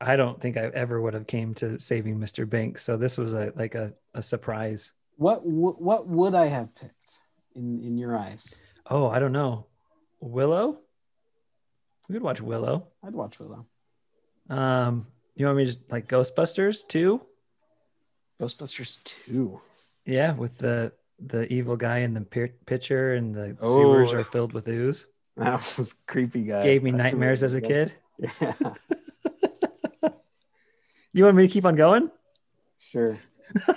I don't think I ever would have came to Saving Mr. Banks. So this was a like a, a surprise. What what what would I have picked in in your eyes? Oh, I don't know. Willow? We could watch Willow. I'd watch Willow. Um, you want me to just like Ghostbusters two? Ghostbusters two. Yeah, with the the evil guy in the pi- pitcher and the Oh, sewers are filled with ooze. That was creepy guy. Gave me I nightmares as a remember kid. Yeah, You want me to keep on going? sure.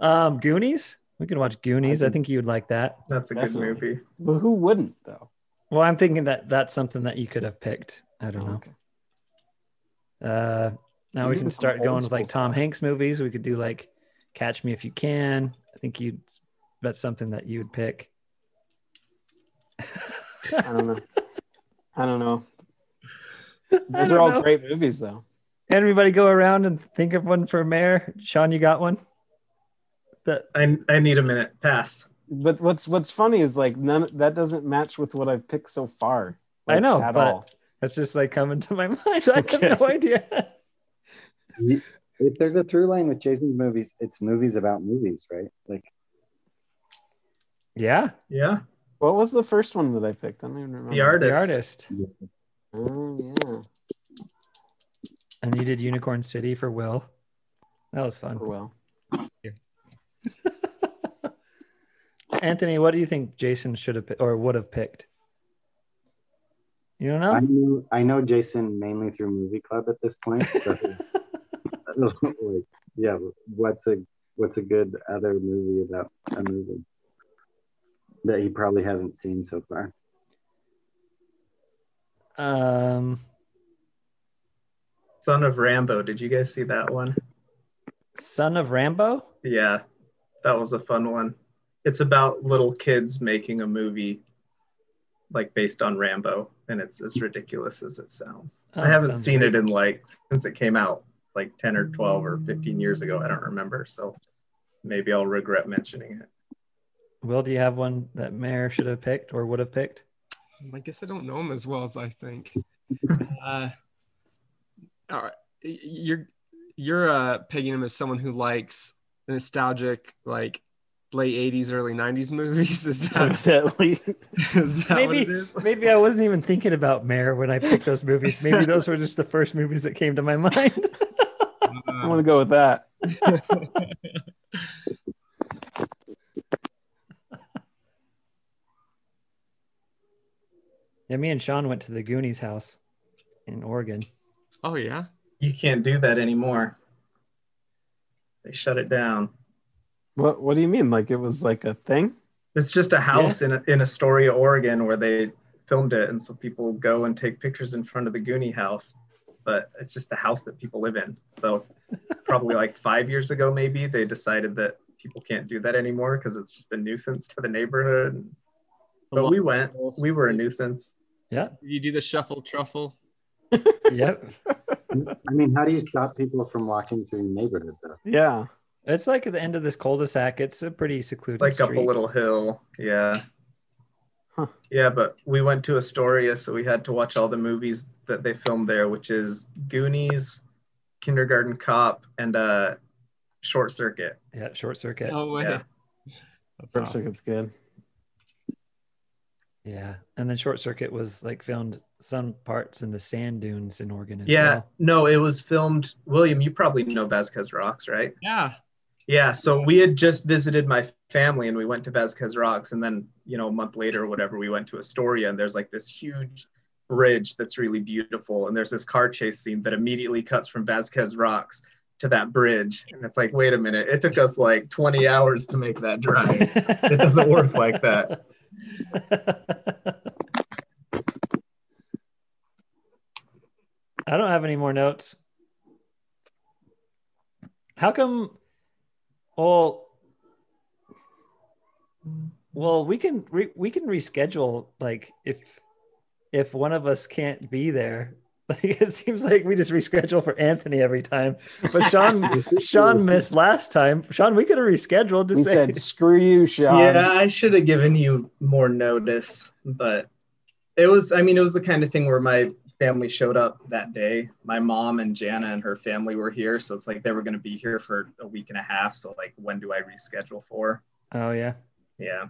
Um, Goonies. We can watch Goonies. I can- think you would like that. That's a Definitely. good movie. But who wouldn't though? Well, I'm thinking that that's something that you could have picked. I don't know. okay. Uh, now we Maybe can start going with like Tom stuff. Hanks movies. We could do like Catch Me If You Can. I think you that's something that you would pick. I don't know. I don't know. Those don't are all know. great movies though. Everybody go around and think of one for mayor. Sean, you got one? That I I need a minute. Pass. But what's what's funny is like none that doesn't match with what I've picked so far. I know, at but all. that's just like coming to my mind. I have no idea. if there's a through line with Jason's movies, it's movies about movies, right? Like Yeah, Yeah. What was the first one that I picked? I don't even remember. The artist. the artist. Oh yeah. And you did Unicorn City for Will. That was fun. For well. Anthony, what do you think Jason should have pi- or would have picked? You don't I know? know I know Jason mainly through movie club at this point. So like yeah, what's a what's a good other movie about a movie that he probably hasn't seen so far? Um, Son of Rambow. Did you guys see that one? Son of Rambow. Yeah, that was a fun one. It's about little kids making a movie like based on Rambo, and it's as ridiculous as it sounds. Oh, I haven't sounds seen great. it in like since it came out, like 10 or 12 or 15 years ago. I don't remember. So maybe I'll regret mentioning it. Will, do you have one that Mayor should have picked or would have picked? I guess I don't know him as well as I think. uh, all right, you're you're uh, pegging him as someone who likes nostalgic, like late '80s, early '90s movies. Is that Evidently. that what maybe it is? maybe I wasn't even thinking about Mare when I picked those movies. Maybe those were just the first movies that came to my mind. I want to go with that. yeah, me and Sean went to the Goonies house in Oregon. Oh yeah. You can't do that anymore. They shut it down. What What do you mean? Like it was like a thing? It's just a house in in Astoria, Oregon, where they filmed it, and so people go and take pictures in front of the Goonie house. But it's just a house that people live in. So probably like five years ago, maybe they decided that people can't do that anymore because it's just a nuisance to the neighborhood. But we went. We were a nuisance. Yeah. You do the shuffle truffle. Yep. I mean, how do you stop people from walking through your neighborhood though? Yeah. It's like at the end of this cul-de-sac. It's a pretty secluded like street. up a little hill. Yeah. Yeah, but we went to Astoria, so we had to watch all the movies that they filmed there, which is Goonies, Kindergarten Cop, and uh, Short Circuit. Yeah, Short Circuit. No way. Yeah. That's Short awesome. Circuit's good. Yeah, and then Short Circuit was like filmed some parts in the sand dunes in Oregon as Yeah, well. no, it was filmed. William, you probably know Vasquez Rocks, right? Yeah. Yeah, so we had just visited my family and we went to Vasquez Rocks, and then you know a month later or whatever, we went to Astoria, and there's like this huge bridge that's really beautiful, and there's this car chase scene that immediately cuts from Vasquez Rocks to that bridge, and it's like, wait a minute, it took us like 20 hours to make that drive. it doesn't work like that. I don't have any more notes. How come? Well, well, we can re, we can reschedule. Like if if one of us can't be there, like it seems like we just reschedule for Anthony every time. But Sean Sean missed last time. Sean, we could have rescheduled to He say said, "Screw you, Sean." Yeah, I should have given you more notice, but it was, I mean, it was the kind of thing where my family showed up that day. My mom and Jana and her family were here. So it's like they were going to be here for a week and a half. So, like, when do I reschedule for? Oh yeah. Yeah.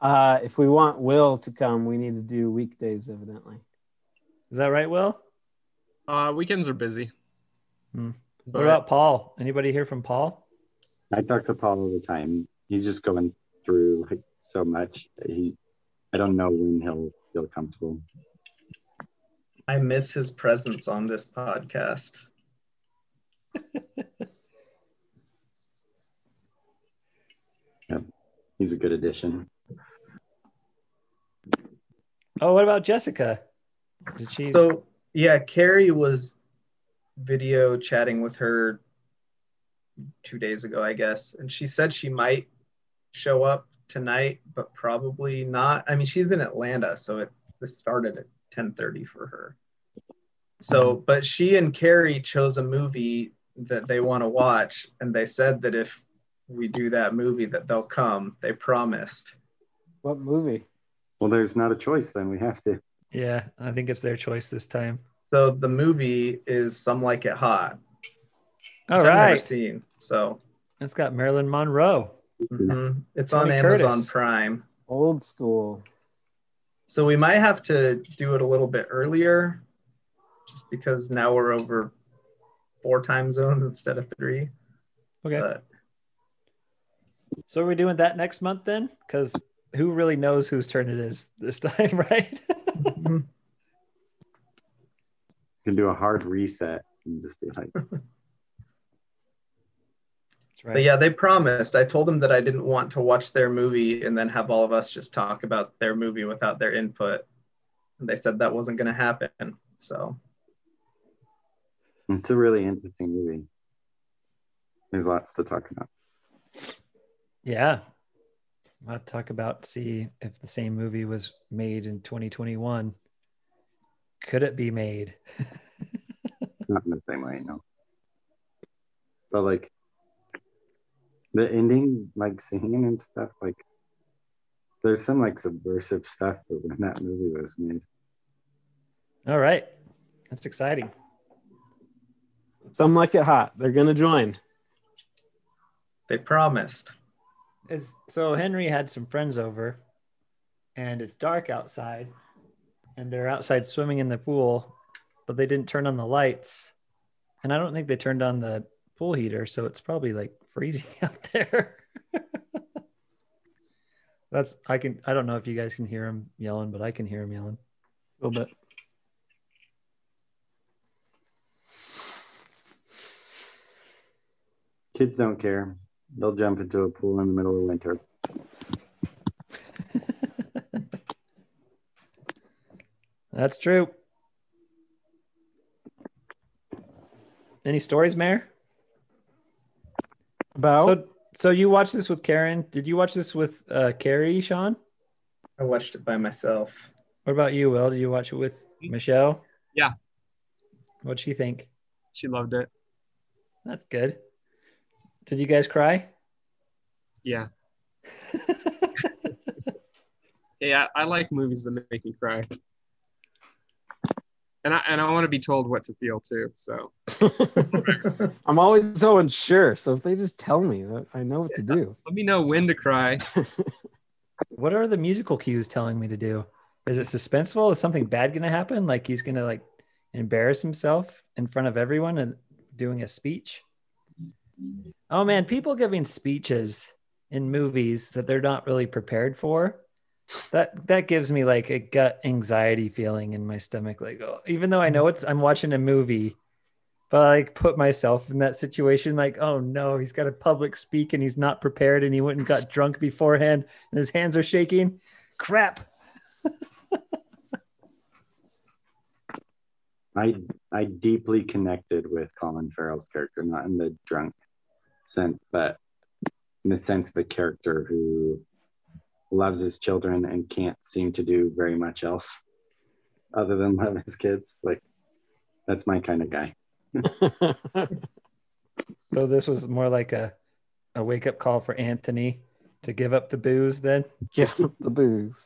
Uh, if we want Will to come, we need to do weekdays, evidently. Is that right, Will? Uh, weekends are busy. Hmm. What about Paul? Anybody hear from Paul? I talk to Paul all the time. He's just going through like, so much. He, I don't know when he'll feel comfortable. I miss his presence on this podcast. Yeah, he's a good addition. Oh, what about Jessica? Did she? So, yeah, Carrie was video chatting with her two days ago, I guess. And she said she might show up tonight, but probably not. I mean, she's in Atlanta, so it this started at 10:30 for her. So, but she and Carrie chose a movie that they want to watch, and they said that if we do that movie, that they'll come. They promised. What movie? Well, there's not a choice then. We have to. yeah, I think it's their choice this time. So the movie is Some Like It Hot. All which I've never seen. So It's got Marilyn Monroe. mhm. it's Tony on Amazon Curtis. Prime. Old school. So we might have to do it a little bit earlier, just because now we're over four time zones instead of three. Okay. But So are we doing that next month then? Because who really knows whose turn it is this time, right? mhm. You can do a hard reset and just be like, That's right. but yeah, they promised. I told them that I didn't want to watch their movie and then have all of us just talk about their movie without their input. And they said that wasn't going to happen. So it's a really interesting movie. There's lots to talk about. Yeah. I'll talk about see if the same movie was made in 2021. Could it be made? Not in the same way, no. But like the ending, like singing and stuff, like There's some like subversive stuff but when that movie was made. All right. That's exciting. Some like it hot. They're gonna join. They promised. Is so Henry had some friends over and it's dark outside and they're outside swimming in the pool, but they didn't turn on the lights. And I don't think they turned on the pool heater, so it's probably like freezing out there. That's I can I don't know if you guys can hear him yelling, but I can hear him yelling. A little bit. Kids don't care. They'll jump into a pool in the middle of winter. That's true. Any stories, Mayor? About So so you watched this with Karen? Did you watch this with uh, Carrie, Sean? I watched it by myself. What about you, Will? Did you watch it with Michelle? Yeah. What'd she think? She loved it. That's good. Did you guys cry? Yeah. yeah, I like movies that make me cry. And I and I want to be told what to feel too. So I'm always so unsure. So if they just tell me, I know what to do. let me know when to cry. What are the musical cues telling me to do? Is it suspenseful? Is something bad going to happen? Like he's going to like embarrass himself in front of everyone and doing a speech? Oh man, people giving speeches in movies that they're not really prepared for. That that gives me like a gut anxiety feeling in my stomach. Like, oh, even though I know it's I'm watching a movie, but I like put myself in that situation. Like, oh no, he's got a public speak and he's not prepared, and he went and got drunk beforehand, and his hands are shaking. Crap. I I deeply connected with Colin Farrell's character, not in the drunk sense, but in the sense of a character who loves his children and can't seem to do very much else other than love his kids. Like that's my kind of guy. So this was more like a a wake up call for Anthony to give up the booze. Then Give up the booze.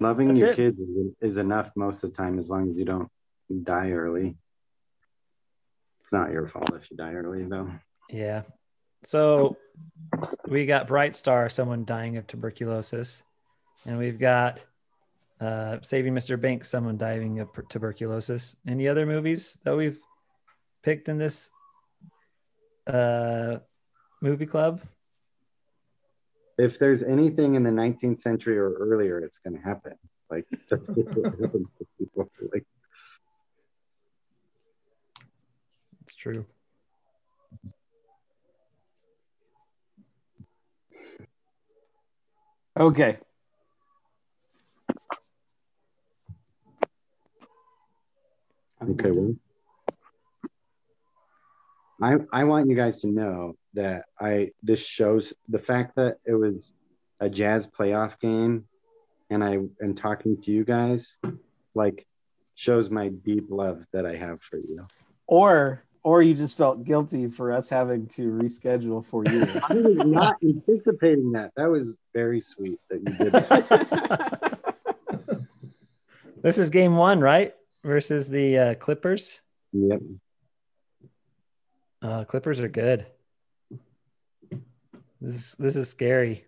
Loving That's your it. kids is, is enough most of the time as long as you don't die early. It's not your fault if you die early though. yeah. So we got Bright Star, someone dying of tuberculosis, and we've got uh, Saving Mr. Banks, someone dying of tuberculosis. Any other movies that we've picked in this uh, movie club? If there's anything in the 19th century or earlier, it's going to happen. Like that's what happens to people. Like It's true. Okay. Okay, well, I I want you guys to know that I this shows the fact that it was a jazz playoff game, and I am talking to you guys, like shows my deep love that I have for you. Or or you just felt guilty for us having to reschedule for you. I was not anticipating that. That was very sweet that you did that. This is game one, right? Versus the uh, Clippers. yep. Uh, Clippers are good. This is this is scary.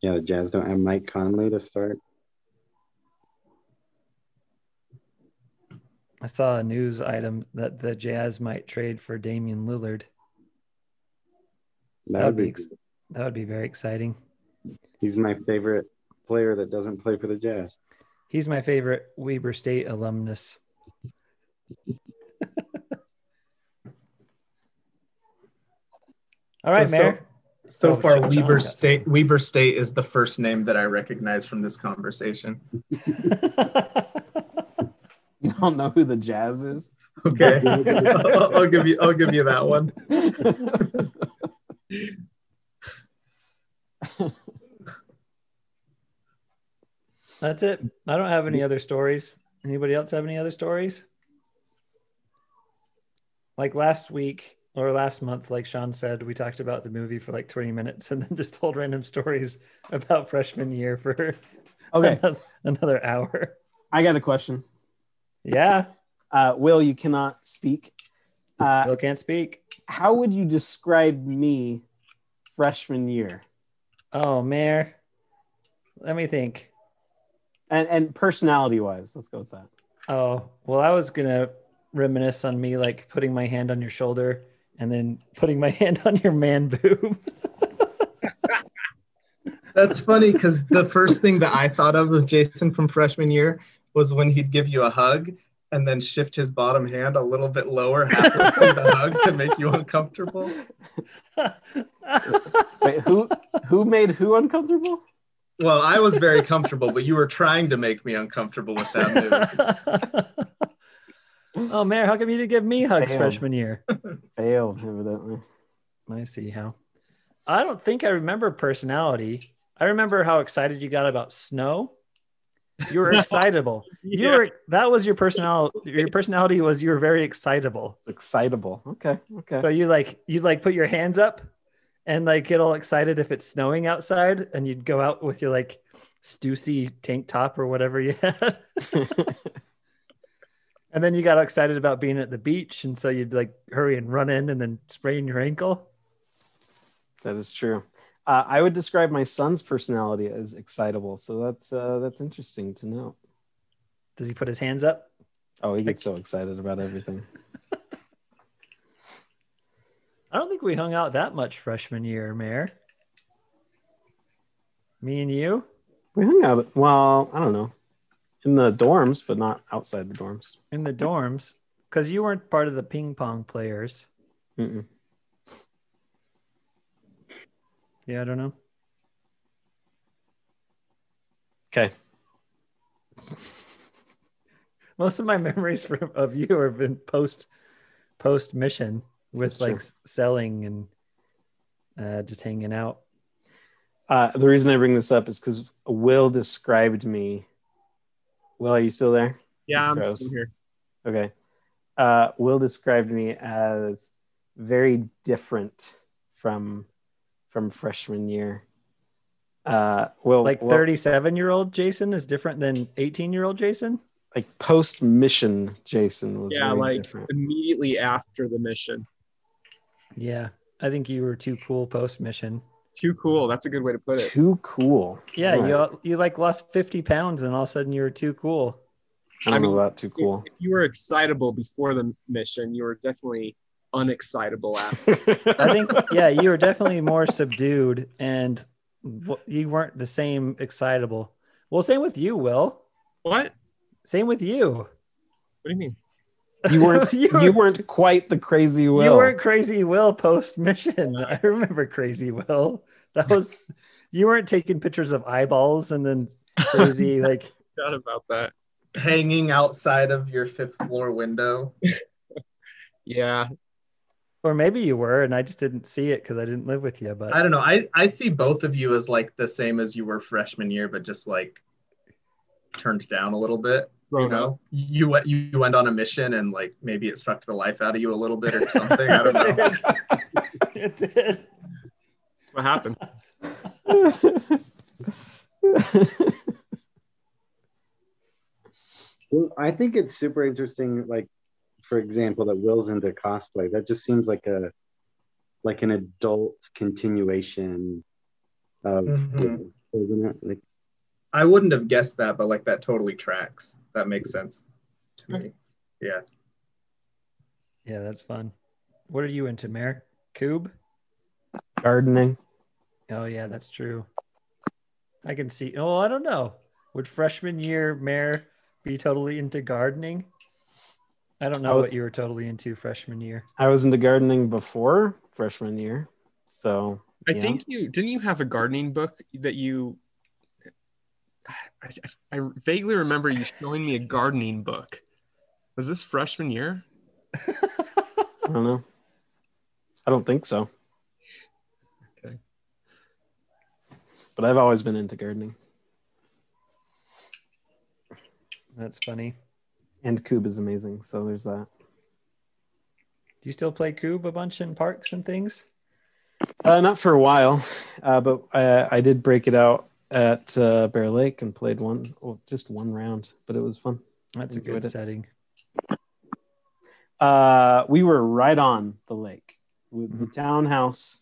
Yeah, the Jazz don't have Mike Conley to start. I saw a news item that the Jazz might trade for Damian Lillard. That would be. ex- that would be very exciting. He's my favorite player that doesn't play for the Jazz. He's my favorite Weber State alumnus. All right, So- Mayor. So Oh, far, Sean- Weber got State Weber State is the first name that I recognize from this conversation. You don't know who the Jazz is? Okay, I'll, I'll give you I'll give you that one. That's it. I don't have any other stories. Anybody else have any other stories? like last week or last month, like Sean said, we talked about the movie for like 20 minutes and then just told random stories about freshman year for Okay. another, another hour. I got a question. Yeah. Uh, Will, you cannot speak. Uh, Will can't speak. How would you describe me freshman year? Oh, Mayor. Let me think. And and personality wise, let's go with that. Oh, well, I was going to reminisce on me like putting my hand on your shoulder and then putting my hand on your man boob. That's funny because the first thing that I thought of with Jason from freshman year was when he'd give you a hug and then shift his bottom hand a little bit lower halfway through the hug to make you uncomfortable. Wait, who who made who uncomfortable? Well, I was very comfortable, but you were trying to make me uncomfortable with that move. oh, Mayor, how come you didn't give me hugs Damn. freshman year? Failed, evidently. I see how. I don't think I remember personality. I remember how excited you got about snow. You were excitable. You Yeah. were that was your personality. Your personality was you were very excitable. Excitable. Okay. Okay. So you like you like put your hands up and like get all excited if it's snowing outside, and you'd go out with your like Stussy tank top or whatever you had. and then you got excited about being at the beach, and so you'd like hurry and run in and then sprain your ankle. That is true. Uh, I would describe my son's personality as excitable. So that's uh, that's interesting to know. Does he put his hands up? Oh, he gets so excited about everything. I don't think we hung out that much freshman year, Mayor. Me and you We hung out. Well, I don't know, in the dorms, but not outside the dorms. in the dorms because you weren't part of the ping pong players. Mm-mm. Yeah, I don't know. Okay. Most of my memories from of you have been post post mission with That's like true. selling and uh, just hanging out. Uh, the reason I bring this up is because Will described me. Will, are you still there? Yeah, I'm still here. Okay. Uh, Will described me as very different from from freshman year. Uh, Will, Like 37 year old Jason is different than 18 year old Jason. like post mission Jason was Yeah, like different. immediately after the mission. Yeah, I think you were too cool post mission. Too cool. That's a good way to put it. Too cool. Yeah, Right. you you like lost 50 pounds and all of a sudden you were too cool. I don't I mean, know too cool. If you were excitable before the mission, you were definitely unexcitable after. I think yeah, you were definitely more subdued and you weren't the same excitable. Well, same with you, Will. what? Same with you. What do you mean? You weren't You you, were- weren't quite the crazy Will. You weren't crazy Will post mission. I remember crazy Will. That was you weren't taking pictures of eyeballs and then crazy like Forgot about that. Hanging outside of your fifth floor window. Yeah. Or maybe you were and I just didn't see it because I didn't live with you. But I don't know. I, I see both of you as like the same as you were freshman year, but just like turned down a little bit. You know, you went you went on a mission and like maybe it sucked the life out of you a little bit or something. I don't know. it did. That's what happens. Well, I think it's super interesting. Like, for example, that Will's into cosplay. That just seems like a like an adult continuation of, Mhm. isn't it? Like, I wouldn't have guessed that, but like that totally tracks. That makes sense to me. Yeah. Yeah, that's fun. What are you into, Mayor? Kubb? Gardening. Oh yeah, that's true. I can see. Oh, I don't know. Would freshman year Mayor be totally into gardening? I don't I know what you were totally into freshman year. I was into gardening before freshman year. So I yeah. think you didn't you have a gardening book that you I, I vaguely remember you showing me a gardening book. Was this freshman year? I don't know. I don't think so. Okay. But I've always been into gardening. That's funny. And Kubb is amazing. So there's that. Do you still play Kubb a bunch in parks and things? Uh, not for a while, uh, but I, I did break it out at uh, Bear Lake and played one, well, just one round, but it was fun. That's a good it. setting. Uh, we were right on the lake. Mm-hmm. The townhouse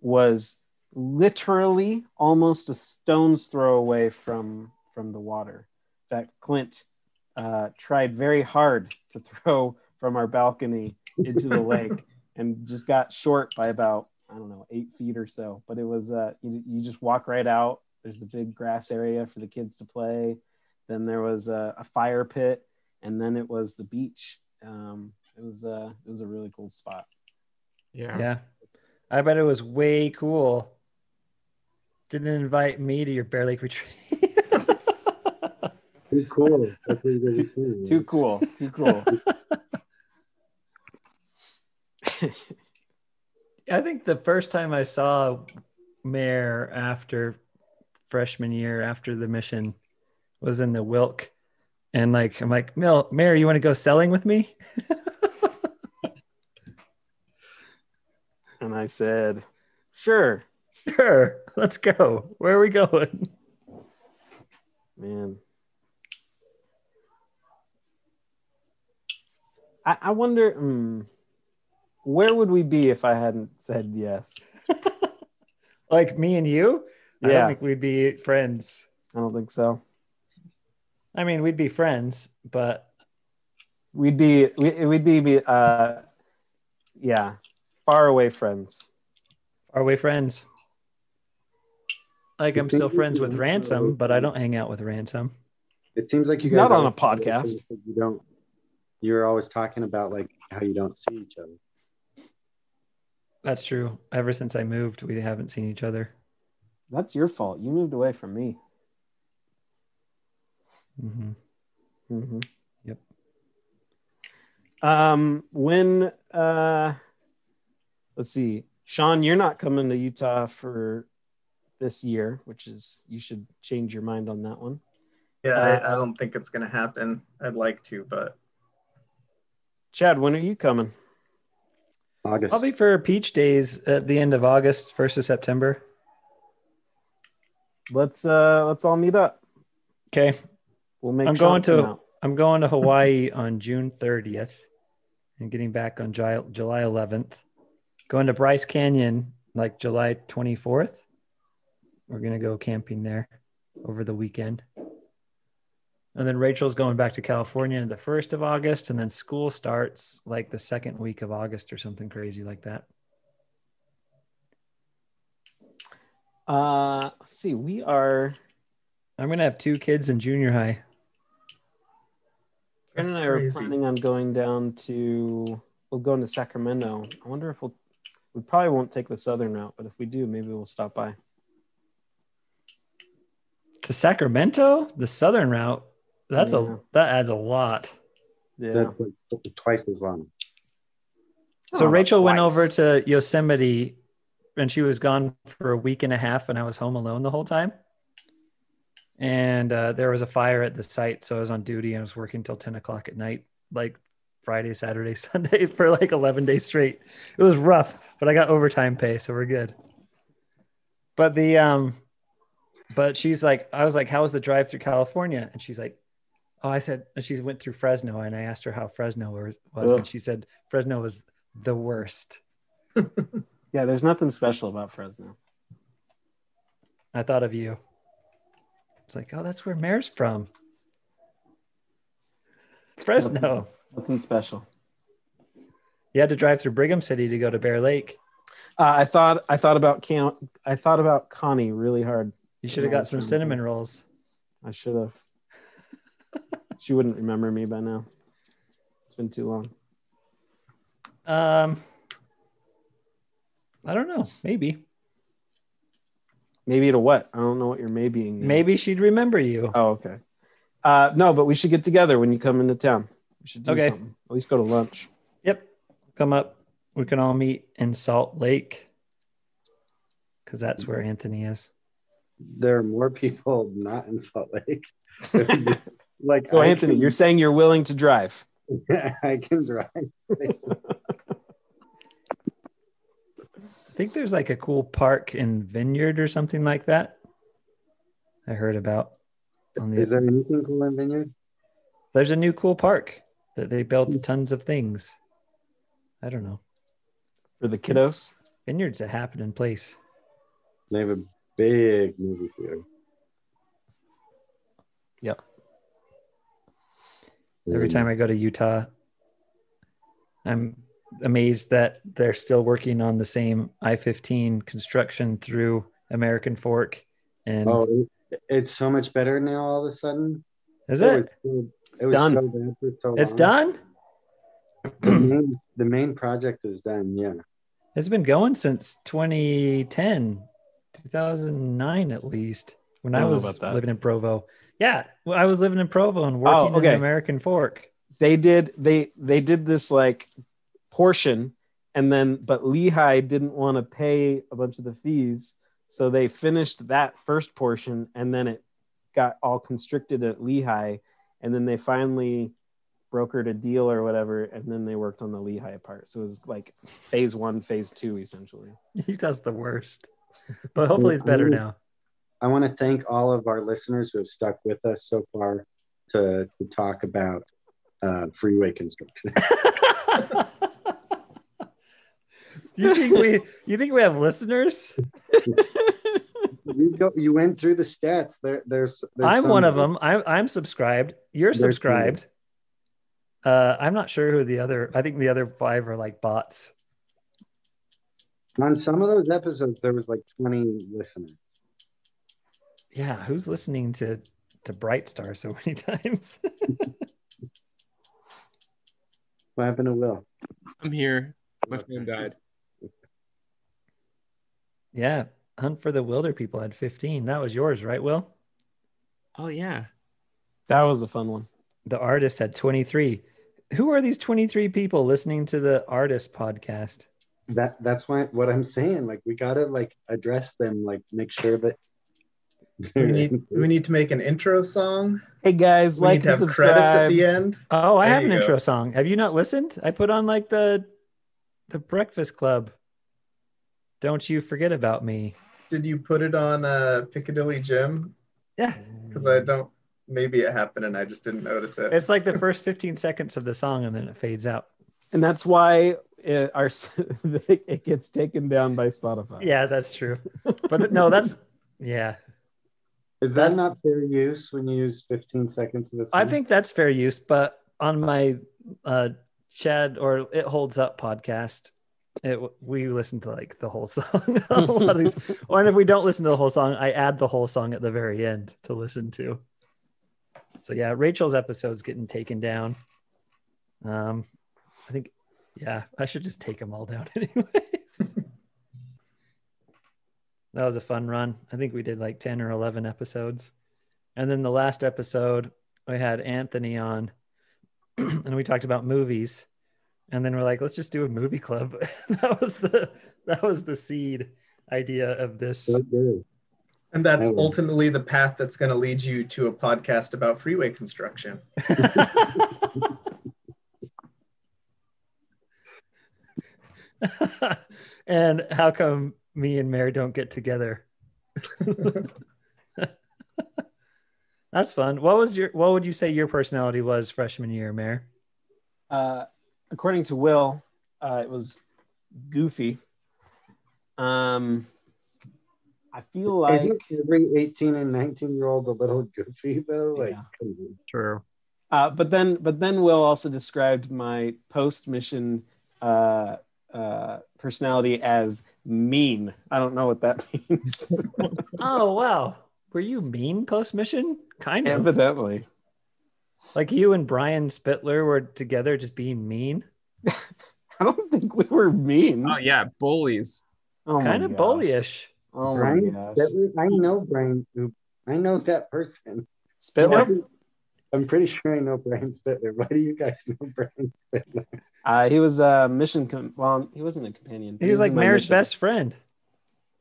was literally almost a stone's throw away from from the water. In fact, Clint uh, tried very hard to throw from our balcony into the lake and just got short by about I don't know eight feet or so. But it was uh, you, you just walk right out. There's the big grass area for the kids to play. Then there was a, a fire pit, and then it was the beach. Um, it was uh, it was a really cool spot. Yeah. Yeah. I bet it was way cool. Didn't invite me to your Bear Lake retreat. Too cool. That's what you guys are saying. Too cool. Too cool. I think the first time I saw Mare after freshman year, after the mission, was in the Wilk. And like, I'm like, Mel, Mare, you want to go selling with me? and I said, "Sure, Sure, let's go. Where are we going? man." I, I wonder, hmm, where would we be if I hadn't said yes? Like me and you? I don't think we'd be friends. I don't think so. I mean, we'd be friends, but We'd be, we, we'd be, uh, yeah, far away friends. are we friends? Like I'm still friends with Ransom, but I don't hang out with Ransom. It seems like you He's guys not on a always talk about podcast. things that You don't. You're always talking about like how you don't see each other. That's true. Ever since I moved, we haven't seen each other. That's your fault. You moved away from me. hmm Mm-hmm. Yep. Um, when uh, let's see, Sean, you're not coming to Utah for this year, which is you should change your mind on that one. Yeah, Uh, I, I don't think it's gonna happen. I'd like to, but Chad, when are you coming? August. Probably for Peach Days at the end of August, first of September. Let's uh, let's all meet up. Okay. We'll make. I'm going to out. I'm going to Hawaii on June 30th and getting back on July, July 11th. Going to Bryce Canyon like July 24th. We're gonna go camping there over the weekend. And then Rachel's going back to California the first of August, and then school starts like the second week of August or something crazy like that. Uh, let's see, we are. I'm gonna have two kids in junior high. Karen and I are planning on going down to. We'll go into Sacramento. I wonder if we'll. We probably won't take the southern route, but if we do, maybe we'll stop by. To Sacramento, the southern route. That's Yeah. a that adds a lot. Yeah. That's like twice as long. So Oh, Rachel went over to Yosemite and she was gone for a week and a half and I was home alone the whole time. And uh, there was a fire at the site. So I was on duty and I was working till 10 o'clock at night, like Friday, Saturday, Sunday for like 11 days straight. It was rough, but I got overtime pay. So we're good. But the, um, but she's like, I was like, how was the drive through California? And she's like, oh, I said, she went through Fresno and I asked her how Fresno was, Ugh. and she said Fresno was the worst. Yeah, there's nothing special about Fresno. I thought of you. It's like, oh, that's where Mare's from. Fresno. Nothing special. You had to drive through Brigham City to go to Bear Lake. Uh, I thought I thought about Cam- I thought about Connie really hard. You should have got some cinnamon rolls. I should have. She wouldn't remember me by now. It's been too long. Um, I don't know. Maybe. Maybe to what? I don't know what you're maybeing. now. Maybe she'd remember you. Oh, okay. Uh, no, but we should get together when you come into town. We should do Okay. something. At least go to lunch. Yep. Come up. We can all meet in Salt Lake because that's where Anthony is. There are more people not in Salt Lake. like So, I Anthony, can- you're saying you're willing to drive. I can drive. I think there's like a cool park in Vineyard or something like that. I heard about. On the, Is there anything cool in Vineyard? there's a new cool park that they built hmm. tons of things. I don't know. For the kiddos. Vineyard's a happening place. They have a big movie theater. Yep. Every time I go to Utah, I'm amazed that they're still working on the same I-15 construction through American Fork. And Oh, it's so much better now. All of a sudden, is It it? was it was done. so bad for so It's long. done. The main, the main project is done. Yeah. It's been going since 2010, 2009 at least. When I I, was living in Provo. Yeah, well, I was living in Provo and working Oh, okay. in American Fork. They did they they did this like portion and then but Lehi didn't want to pay a bunch of the fees. So they finished that first portion and then it got all constricted at Lehi. And then they finally brokered a deal or whatever. And then they worked on the Lehi part. So it was like phase one, phase two, essentially. He does the worst, but hopefully it's better now. I want to thank all of our listeners who have stuck with us so far to, to talk about uh, freeway construction. you think we you think we have listeners? you go, you went through the stats. There, there's, there's I'm some- one of them. I'm I'm subscribed. You're subscribed. Uh, I'm not sure who the other. I think the other five are like bots. On some of those episodes, there was like 20 listeners. Yeah, who's listening to to Bright Star so many times? What happened to Will? I'm here. My phone died. yeah, Hunt for the Wilderpeople had 15. That was yours, right, Will? Oh yeah. That was a fun one. The artist had 23. Who are these 23 people listening to the artist podcast? That that's why what I'm saying. Like we gotta like address them. Like make sure that We need we need to make an intro song. Hey guys, We like need to and have credits at the end. Oh, I There have an go. intro song. Have you not listened? I put on like the the Breakfast Club. Don't you forget about me. Did you put it on uh, Piccadilly Jim? Yeah. Because I don't. Maybe it happened and I just didn't notice it. It's like the first 15 seconds of the song and then it fades out. And that's why it, our it gets taken down by Spotify. Yeah, that's true. But no, that's yeah. Is that That's- not fair use when you use 15 seconds of a song? I think that's fair use, but on my uh Chad or It Holds Up podcast, it we listen to like the whole song. a lot of these, or and if we don't listen to the whole song, I add the whole song at the very end to listen to. So yeah, Rachel's episode's getting taken down. Um, I think yeah, I should just take them all down anyways. That was a fun run. I think we did like 10 or 11 episodes. And then the last episode, we had Anthony on and we talked about movies. And then we're like, let's just do a movie club. that was the that was the seed idea of this. So and that's I ultimately the path that's going to lead you to a podcast about freeway construction. and how come me and Mary don't get together? That's fun. What was your what would you say your personality was freshman year, Mare? Uh, according to Will, uh, it was goofy. Um, I feel like Isn't every 18 and 19 year old a little goofy though? Like, Yeah. True. Uh, but then, but then Will also described my post mission uh, uh, personality as mean. I don't know what that means. Oh wow. Were you mean post mission? Kind of. Evidently, Like you and Brian Spittler were together just being mean. I don't think we were mean. Oh yeah, bullies. Oh my kind of gosh. bullyish. Oh my Brian gosh. Spittler? I know Brian. I know that person. Spittler? I'm pretty sure I know Brian Spittler. Why do you guys know Brian Spittler? Uh, he was a mission. Com- well, he wasn't a companion. but He was like in my Mare's mission. best friend.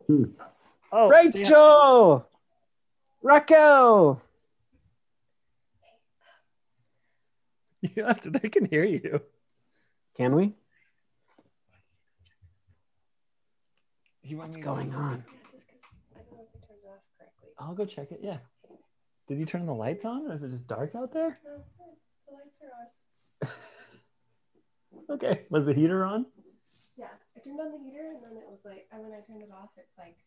Hmm. Oh, Rachel, Raquel. You have to, they can hear you. Can we? What's going on? I'll go check it. Yeah. Did you turn the lights on, or is it just dark out there? No, The lights are on. Okay. Was the heater on? Yeah, I turned on the heater and then it was like, and when I turned it off, it's like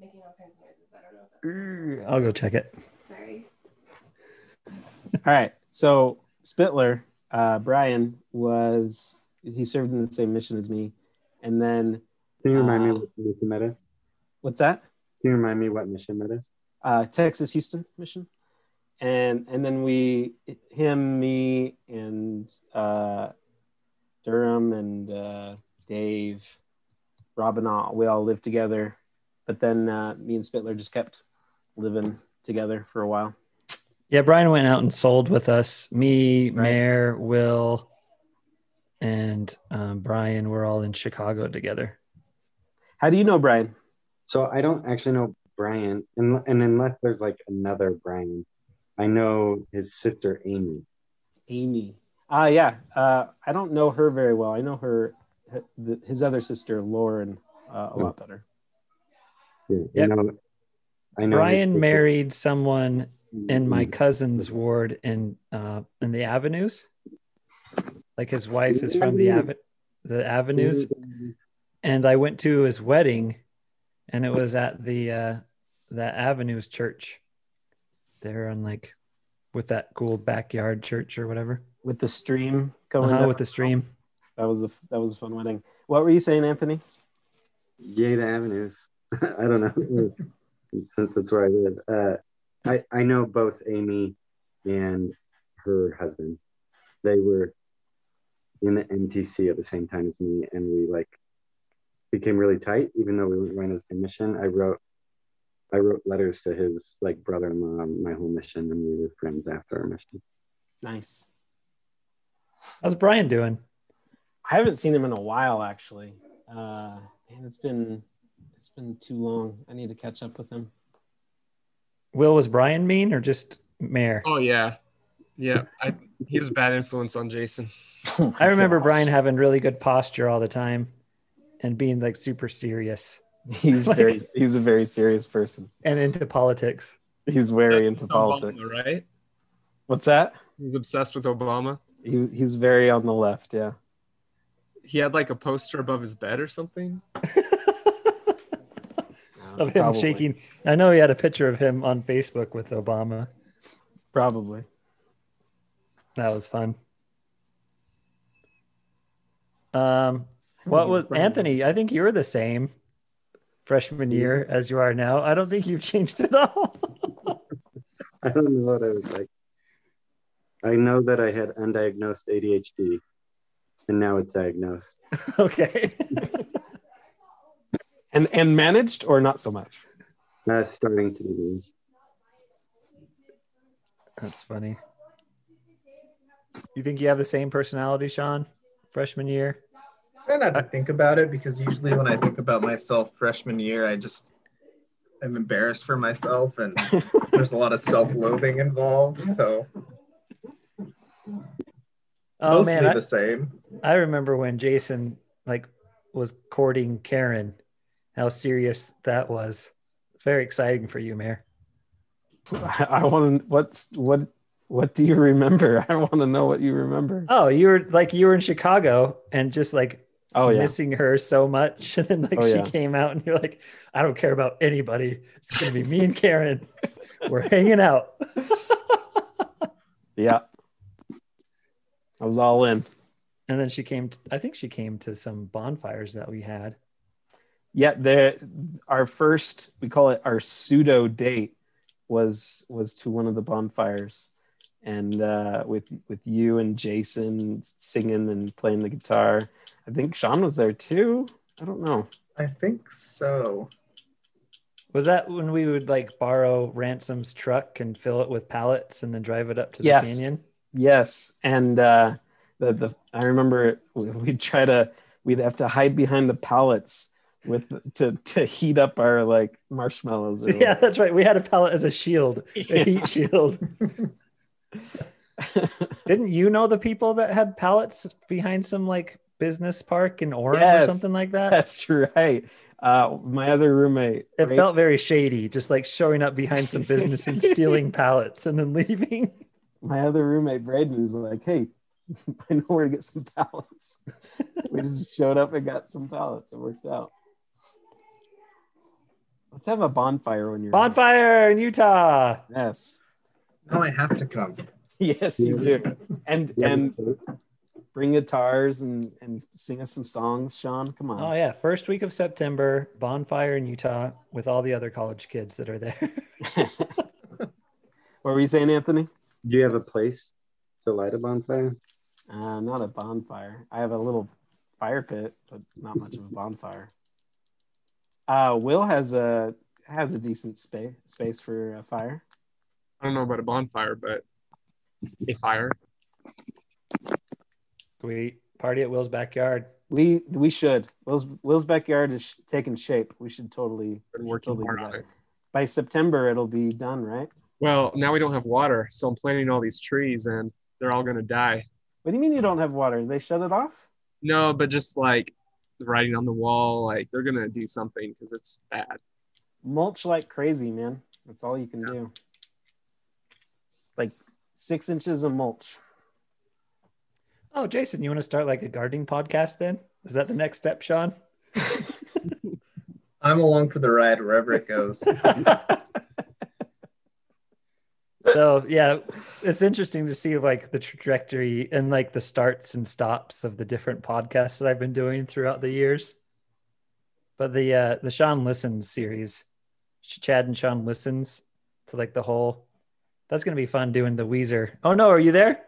making all kinds of noises. I don't know if that's I'll go check it. sorry. All right. So Spittler, uh, Brian was he served in the same mission as me, and then Can you remind me Uh, what mission that is? what's that? Can you remind me what mission that is? Uh, Texas Houston mission, and and then we him me and uh, Durham and uh, Dave, Robin all we all lived together, but then uh, me and Spittler just kept living together for a while. Yeah, Brian went out and sold with us. Me, Mayor, Will, and um, Brian were all in Chicago together. How do you know Brian? So I don't actually know Brian, and, and unless there's like another Brian, I know his sister Amy. Amy. Ah, yeah. Uh, I don't know her very well. I know her, his other sister Lauren, uh, a lot better. Yeah, Yep. I know. I know Brian married someone in my cousin's ward in uh, in the Avenues. Like his wife is from the Ave- the Avenues, and I went to his wedding, and it was at the uh, the Avenues Church. They're on like with that cool backyard church or whatever. With the stream going Uh-huh, with the stream. That was a that was a fun wedding. What were you saying, Anthony? Yay, the avenues. I don't know. Since that's where I live. Uh, I, I know both Amy and her husband. They were in the MTC at the same time as me, and we like became really tight, even though we weren't going to the same mission. I wrote I wrote letters to his like brother-in-law my whole mission, and we were friends after our mission. Nice. How's Brian doing? I haven't seen him in a while, actually. Uh, man, it's been it's been too long. I need to catch up with him. Will was Brian mean or just Mayor? Oh yeah, yeah. I, he was a bad influence on Jason. I remember Brian having really good posture all the time and being like super serious He's Like- very he's a very serious person. and into politics. He's very into Obama, politics. right? What's that? He's obsessed with Obama. He, he's very on the left. Yeah. He had like a poster above his bed or something. Of him Probably. shaking. I know he had a picture of him on Facebook with Obama. Probably. That was fun. Um, what was Anthony? I think you were the same freshman year as you are now. I don't think you've changed at all. I don't know what I was like. I know that I had undiagnosed ADHD, and now it's diagnosed. okay. And and managed or not so much. That's starting to be. That's funny. You think you have the same personality, Sean, freshman year? Try not to think about it because usually when I think about myself freshman year, I just I'm embarrassed for myself and there's a lot of self-loathing involved. So Oh mostly man, I, the same. I remember when Jason like was courting Karen. How serious that was. Very exciting for you, Mayor. I, I want to. What's what? What do you remember? I want to know what you remember. Oh, you were like you were in Chicago and just like Oh yeah. missing her so much, and then like Oh, she yeah. came out and you're like, I don't care about anybody. It's gonna be me and Karen. We're hanging out. Yeah. I was all in. And then she came. I think she came to some bonfires that we had. Yeah, the our first we call it our pseudo date was was to one of the bonfires, and uh, with with you and Jason singing and playing the guitar. I think Sean was there too. I don't know. I think so. Was that when we would like borrow Ransom's truck and fill it with pallets and then drive it up to the Yes. canyon? Yes, and uh, the the I remember we- we'd try to we'd have to hide behind the pallets with to to heat up our like marshmallows. Or Yeah, that's right. We had a pallet as a shield, a Yeah. heat shield. Didn't you know the people that had pallets behind some like business park in Orem Yes, or something like that. That's right. Uh, my other roommate. It Ray- felt very shady, just like showing up behind some business and stealing pallets and then leaving. my other roommate Braden was like, "Hey, I know where to get some pallets." we just showed up and got some pallets. It worked out. Let's have a bonfire when you're Bonfire in Utah. Yes, Now I have to come. yes, you do. And and bring guitars and and sing us some songs, Sean. Come on. Oh yeah, first week of September, bonfire in Utah with all the other college kids that are there. what were you saying, Anthony? Do you have a place to light a bonfire? Uh, not a bonfire. I have a little fire pit, but not much of a bonfire. Uh, Will has a has a decent space space for a fire. I don't know about a bonfire, but a fire. Sweet party at Will's backyard. We we should. Will's Will's backyard is sh- taking shape. We should totally Been we should totally hard do on that. it. By September, it'll be done, right? Well, now we don't have water, so I'm planting all these trees, and they're all gonna die. What do you mean you don't have water? They shut it off? No, but just like writing on the wall, like they're gonna do something because it's bad. Mulch like crazy, man. That's all you can do. Like six inches of mulch. Oh, Jason, you want to start like a gardening podcast then? Is that the next step, Sean? I'm along for the ride wherever it goes. so yeah, it's interesting to see like the trajectory and like the starts and stops of the different podcasts that I've been doing throughout the years. But the uh the Sean Listens series, Chad and Sean listens to like the whole. That's gonna be fun doing the Weezer. Oh no, are you there?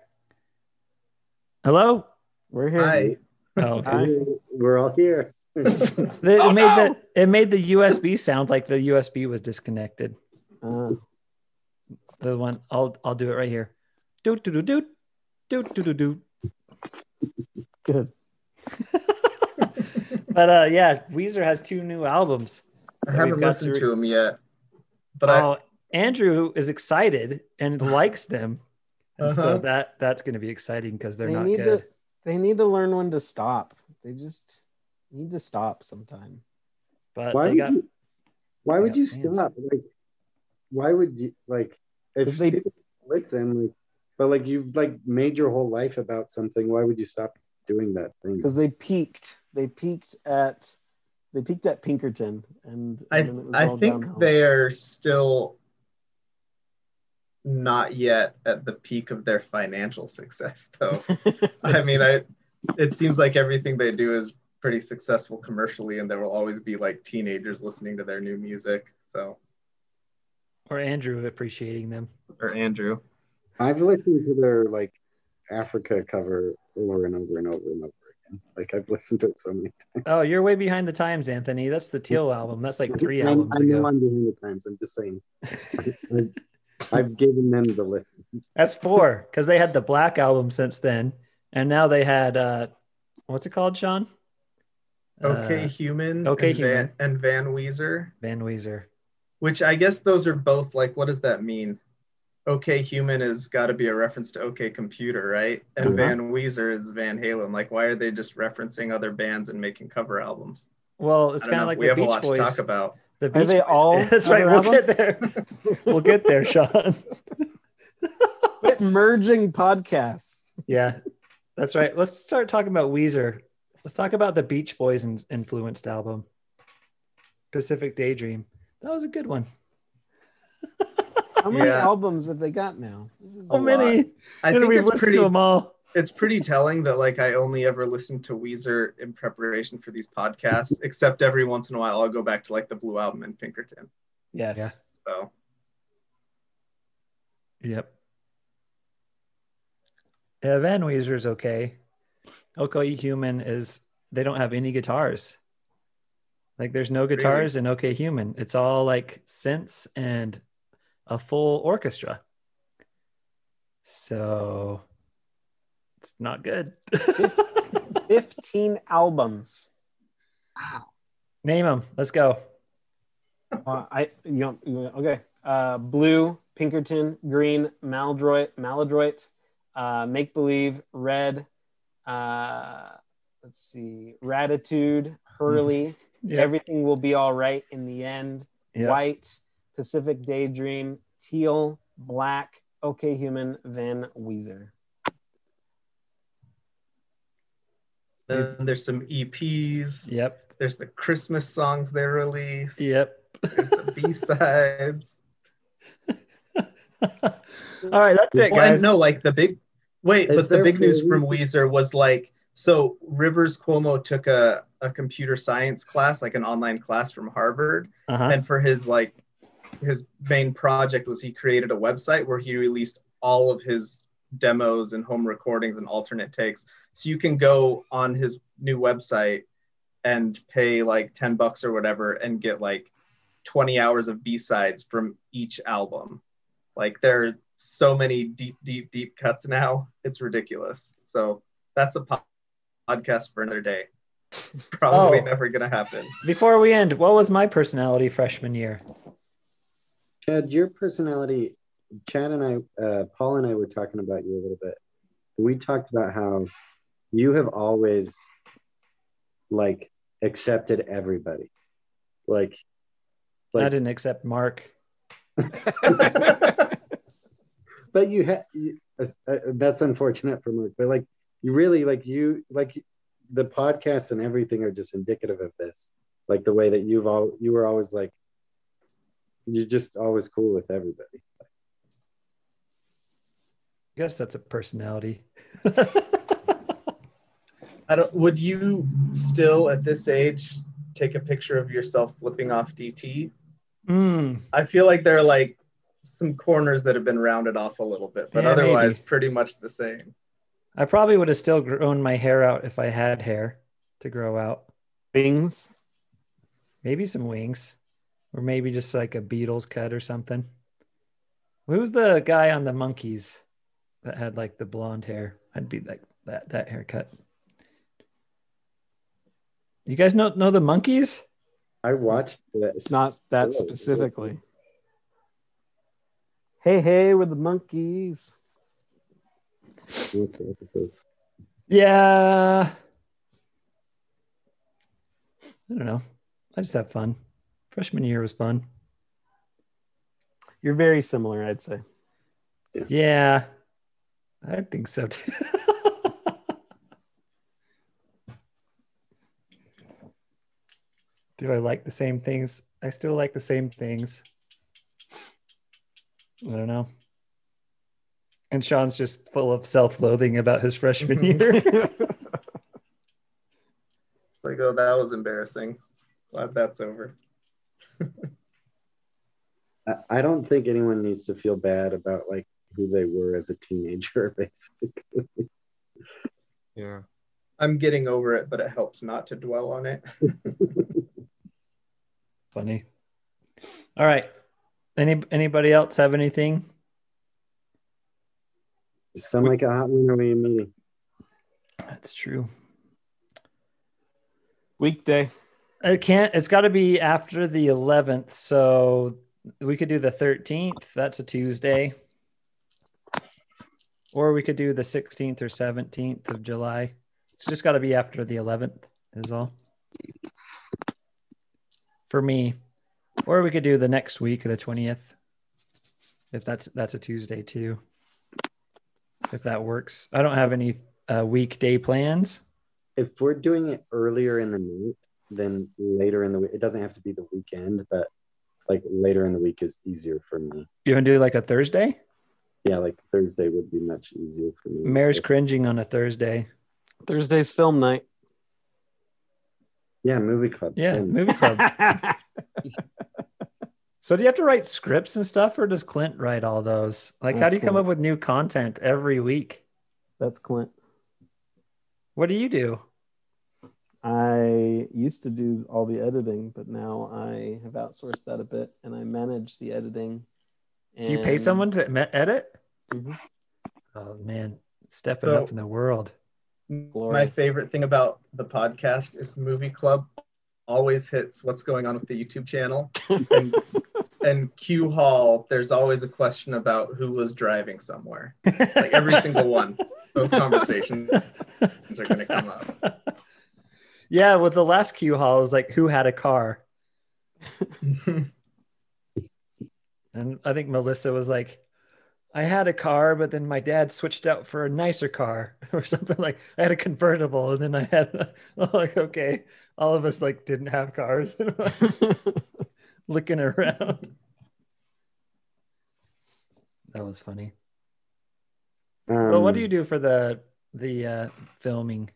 Hello. We're here. Hi. Oh, okay. We're all here. The- it made the it made the USB sound like the USB was disconnected. Uh, The one I'll I'll do it right here. Do do do do do do do do. good. But uh, yeah, Weezer has two new albums. I haven't listened to- to him yet, but I, oh, Andrew is excited and likes them, and so Uh-huh. that that's going to be exciting because they're they not need good. to they need to learn when to stop. They just need to stop sometime. But Why would got you? Why would you fans. stop? Like, why would you like if they- people listen? Like, them? but like you've like made your whole life about something. Why would you stop doing that thing? Because they peaked. They peaked at they peaked at Pinkerton and, I, and then it was I all think downhill. they are still not yet at the peak of their financial success, though. I mean, I it seems like everything they do is pretty successful commercially, and there will always be like teenagers listening to their new music. So, or Andrew appreciating them. or Andrew. I've listened to their like Africa cover over and over and over and over again. Like I've listened to it so many times. Oh, you're way behind the times, Anthony. That's the Teal album. That's like three I, albums I know ago. I'm behind the times. I'm just saying. I've, I've given them the list. That's four because they had the Black album since then, and now they had uh, what's it called, Sean? Okay, Uh, Human. Okay and Human. Van, and Van Weezer, Van Weezer. which I guess those are both like, what does that mean? Okay, Human has got to be a reference to OK Computer, right? And Uh-huh. Van Weezer is Van Halen. Like, why are they just referencing other bands and making cover albums? Well, it's kind of like we the have a Beach lot Boys. to talk about. The Are they Boys. all That's right. We'll get there. we'll get there, Sean. Quit merging podcasts. yeah, that's right. Let's start talking about Weezer. Let's talk about the Beach Boys in- influenced album, Pacific Daydream. That was a good one. How many Yeah. albums have they got now? This So many. lot. I And think we've it's listened pretty. to them all. It's pretty telling that like I only ever listened to Weezer in preparation for these podcasts, except every once in a while I'll go back to like the Blue Album and Pinkerton. Yes. Yeah. So Yep. Yeah, Van Weezer's okay. OK Human is they don't have any guitars. Like there's no guitars in OK Human. It's all like synths and a full orchestra. So it's not good. 15 albums. Wow. Name them. Let's go. Uh, I you know, okay. Uh, blue, Pinkerton, green, Maladroit, Maladroit, uh, Make Believe, red. Uh, let's see, Raditude, Hurley, Yeah. Everything Will Be All Right in the End, Yeah. White, Pacific Daydream, Teal, Black, OK Human, Van Weezer. Then there's some EPs. Yep. There's the Christmas songs they released. Yep. There's the B sides. All right, that's it, Well, guys. no, like the big wait, Is but the big news from Weezer was like so Rivers Cuomo took a, a computer science class, like an online class from Harvard, Uh-huh. and for his like his main project was he created a website where he released all of his demos and home recordings and alternate takes. So you can go on his new website and pay like 10 bucks or whatever and get like 20 hours of B-sides from each album. Like there are so many deep, deep, deep cuts now. It's ridiculous. So that's a po- podcast for another day. Probably Oh. never gonna happen. Before we end, what was my personality freshman year? Chad, your personality, Chad and I, uh, Paul and I were talking about you a little bit. We talked about how you have always like accepted everybody. Like, I didn't accept Mark. but you had, uh, uh, that's unfortunate for Mark, but like, you really, like, you, like, the podcast and everything are just indicative of this. Like, the way that you've all, you were always like, you're just always cool with everybody. I guess that's a personality. I don't would you still at this age take a picture of yourself flipping off DT? Mm, I feel like there are like some corners that have been rounded off a little bit, but Yeah, otherwise maybe. pretty much the same. I probably would have still grown my hair out if I had hair to grow out. Wings. Maybe some wings, or maybe just like a Beatles cut or something. Who was the guy on the Monkees that had like the blonde hair? I'd be like that that haircut. You guys know know the Monkees? I watched that. Not that specifically. Hey, hey, we're the Monkees. What's episodes? Yeah. I don't know. I just have fun. Freshman year was fun. You're very similar, I'd say. Yeah. I think so too. Do I like the same things? I still like the same things. I don't know. And Sean's just full of self-loathing about his freshman year. Like, oh, that was embarrassing. Glad that's over. I, I don't think anyone needs to feel bad about like who they were as a teenager, basically. Yeah. I'm getting over it, but it helps not to dwell on it. Funny. All right. Any anybody else have anything? Some like a hot winter we meeting. That's true. Weekday. It can't. It's got to be after the 11th. So we could do the 13th. That's a Tuesday. Or we could do the 16th or 17th of July. It's just got to be after the 11th. Is all. For me, or we could do the next week, the 20th. If that's that's a Tuesday too. If that works. I don't have any uh, weekday plans. If we're doing it earlier in the night, then later in the week, it doesn't have to be the weekend, but like later in the week is easier for me. You want to do like a Thursday? Yeah, like Thursday would be much easier for me. Mayor's cringing on a Thursday. Thursday's film night. Yeah, movie club. Yeah, Fun. movie club. so do you have to write scripts and stuff, or does Clint write all those? Like, how do you come up with new content every week? That's Clint. What do you do? I used to do all the editing, but now I have outsourced that a bit and I manage the editing. Do you pay someone to me- edit? Mhm. Oh man, stepping So- up in the world. My favorite thing about the podcast is Movie Club always hits what's going on with the YouTube channel. And, and Q Hall, there's always a question about who was driving somewhere. Like every single one, those conversations are going to come up. Yeah, with the last Q Hall, it was like, who had a car? and I think Melissa was like, I had a car, but then my dad switched out for a nicer car or something like I had a convertible and then I had a, like okay, all of us like didn't have cars. Looking around. That was funny. well, what do Um, you do for the the uh filming?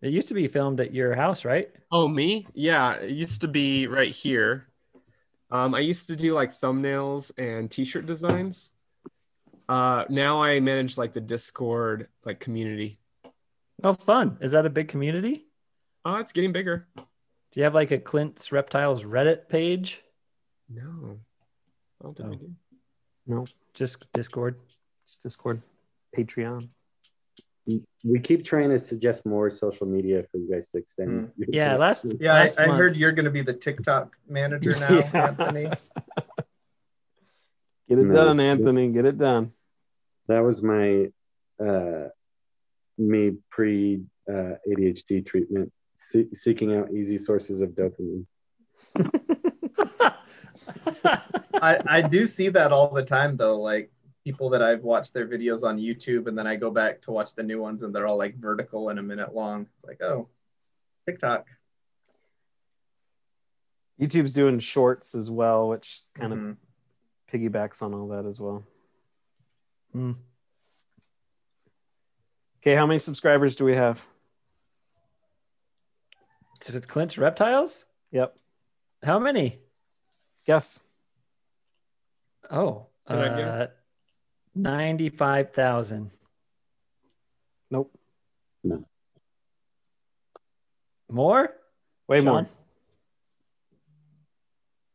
It used to be filmed at your house, right? Oh, me? Yeah, it used to be right here. Um, I used to do like thumbnails and t-shirt designs. Uh, now I manage like the Discord like community. Oh, fun. Is that a big community? Oh, it's getting bigger. Do you have like a Clint's Reptiles Reddit page? No, I don't think we do. No, Just Discord. it's Discord, Patreon. We keep trying to suggest more social media for you guys to extend. your- Yeah, last Yeah, I, last I month- heard you're going to be the TikTok manager now, Yeah. Anthony. Get it No. done, Anthony. Get it done. That was my uh, me pre uh, ADHD treatment, se- seeking out easy sources of dopamine. I, I do see that all the time though. Like people that I've watched their videos on YouTube and then I go back to watch the new ones and they're all like vertical and a minute long. It's like, oh, TikTok. YouTube's doing shorts as well, which kind Mhm. of piggybacks on all that as well. Hmm. Okay, how many subscribers do we have? To Clint's Reptiles? Yep. How many? Guess. Oh, Can I uh, 95,000. Nope. No. More? Way Sean? more.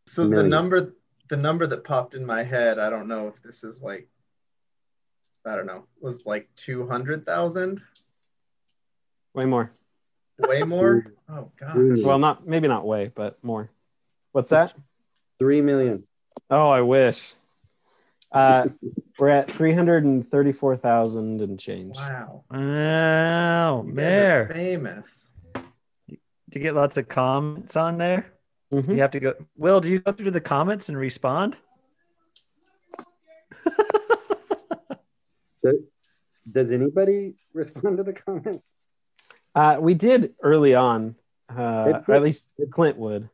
So the number the number that popped in my head, I don't know if this is like I don't know, was like two hundred thousand? Way more. Way more? Oh god. Well, not maybe not way, but more. What's that? three million. Oh, I wish. Uh, we're at three hundred and thirty-four thousand and change. Wow. Wow, You guys are famous. Do you get lots of comments on there? Mhm. You have to go. Will, do you go through the comments and respond? Does, does anybody respond to the comments? Uh, we did early on, uh, It- or at least Clint would.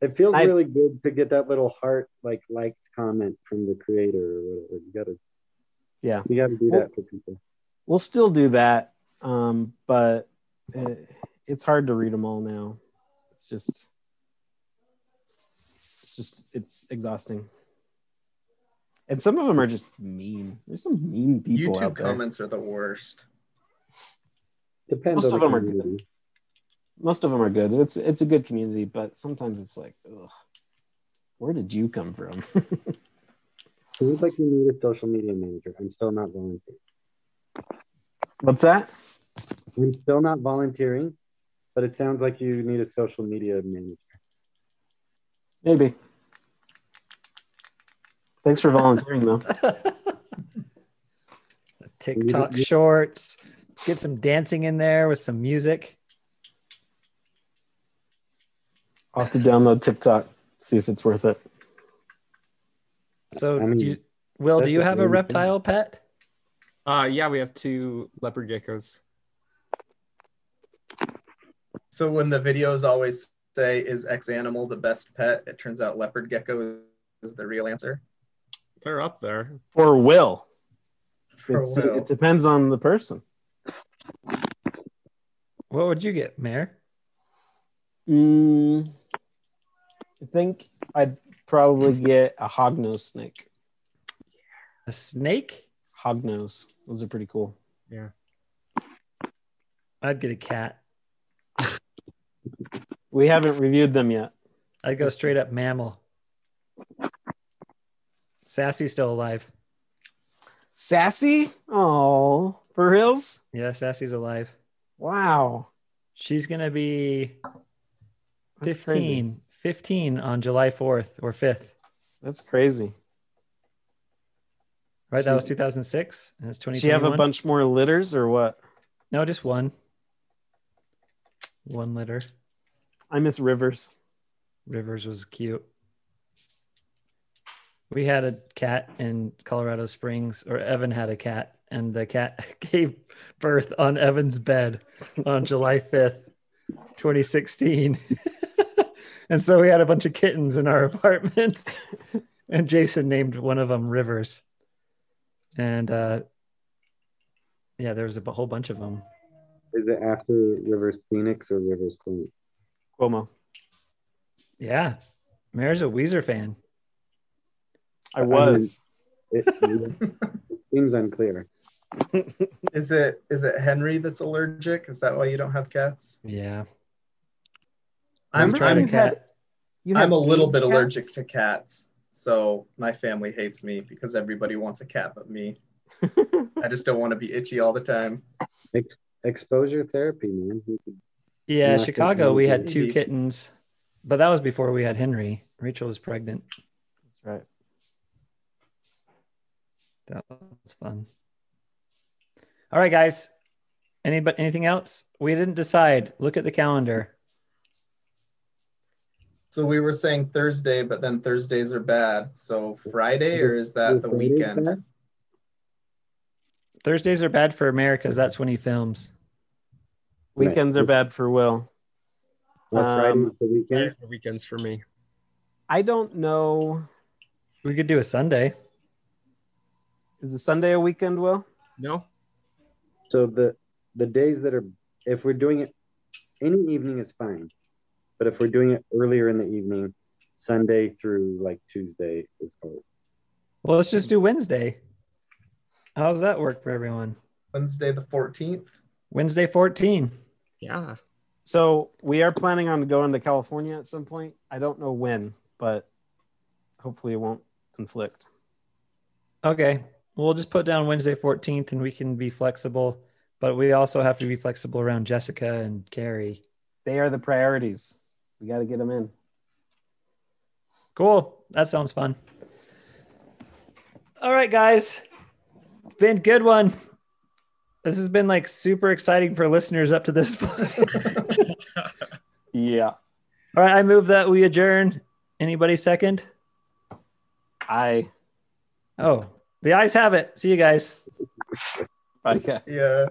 It feels I- really good to get that little heart like liked comment from the creator or whatever. You gotta Yeah, you gotta do Well- that for people. we'll still do that, um, but it, it's hard to read them all now. It's just, it's just, it's exhausting. And some of them are just mean. There's some mean people YouTube out there. comments are the worst. Depends Most on of the them are community. Most of them are good. It's it's a good community, but sometimes it's like, ugh, where did you come from? Seems like you need a social media manager. I'm still not volunteering. What's that? I'm still not volunteering, but it sounds like you need a social media manager. Maybe. Thanks for volunteering, though. TikTok shorts. Get some dancing in there with some music. I'll have to download TikTok, see if it's worth it. So, I mean, do you, Will, do you have a very reptile pet? Uh, yeah, we have two leopard geckos. So when the videos always say is X animal the best pet, it turns out leopard gecko is the real answer. They're up there. For Will. For It's- Will. It depends on the person. What would you get, Mayor? Mm, I think I'd probably get a hognose snake. A snake? Hognose. Those are pretty cool. Yeah. I'd get a cat. We haven't reviewed them yet. I'd go straight up mammal. Sassy's still alive. Sassy? Oh, for reals? Yeah, Sassy's alive. Wow. She's gonna be That's 15, 15 on July 4th or 5th. That's crazy. Right? That was 2006 and it's Does you have a bunch more litters or what? No, just one. one litter. I miss Rivers. Rivers was cute. We had a cat in Colorado Springs, or Evan had a cat, and the cat gave birth on Evan's bed on July 5th, 2016. and so we had a bunch of kittens in our apartment, and Jason named one of them Rivers. And uh, yeah, there was a whole bunch of them. Is it after Rivers Phoenix or Rivers Queen? Cuomo. Yeah, Mayor's a Weezer fan. I was. It, it seems unclear. Is it is it Henry that's allergic? Is that why you don't have cats? Yeah. I'm trying to a cat. You I'm a little bit cats? allergic to cats, so my family hates me because everybody wants a cat but me. I just don't want to be itchy all the time. Ex- exposure therapy, man. Yeah, Yeah, Chicago, we had two kittens, but that was before we had Henry. Rachel was pregnant. That's right. That was fun. All right, guys. Anybody anything else? We didn't decide. Look at the calendar. So we were saying Thursday, but then Thursdays are bad. So Friday, or is that the weekend? Thursdays are bad for America 'cause that's when he films. Weekends are bad for Will. Or Friday Um, the weekend? The weekends for me. I don't know. We could do a Sunday. Is a Sunday a weekend, Will? No. So the the days that are if we're doing it any evening is fine. But if we're doing it earlier in the evening, Sunday through like Tuesday is hard. Well, let's just do Wednesday. How does that work for everyone? Wednesday the 14th. Wednesday 14. Yeah. So we are planning on going to California at some point. I don't know when, but hopefully it won't conflict. Okay. We'll just put down Wednesday 14th and we can be flexible, but we also have to be flexible around Jessica and Carrie. They are the priorities. We got to get them in. Cool. That sounds fun. All right, guys. It's been a good one. This has been like super exciting for listeners up to this point. Yeah. All right, I move that we adjourn. Anybody second? I. Oh, the ayes have it. See you guys. Okay. Yeah.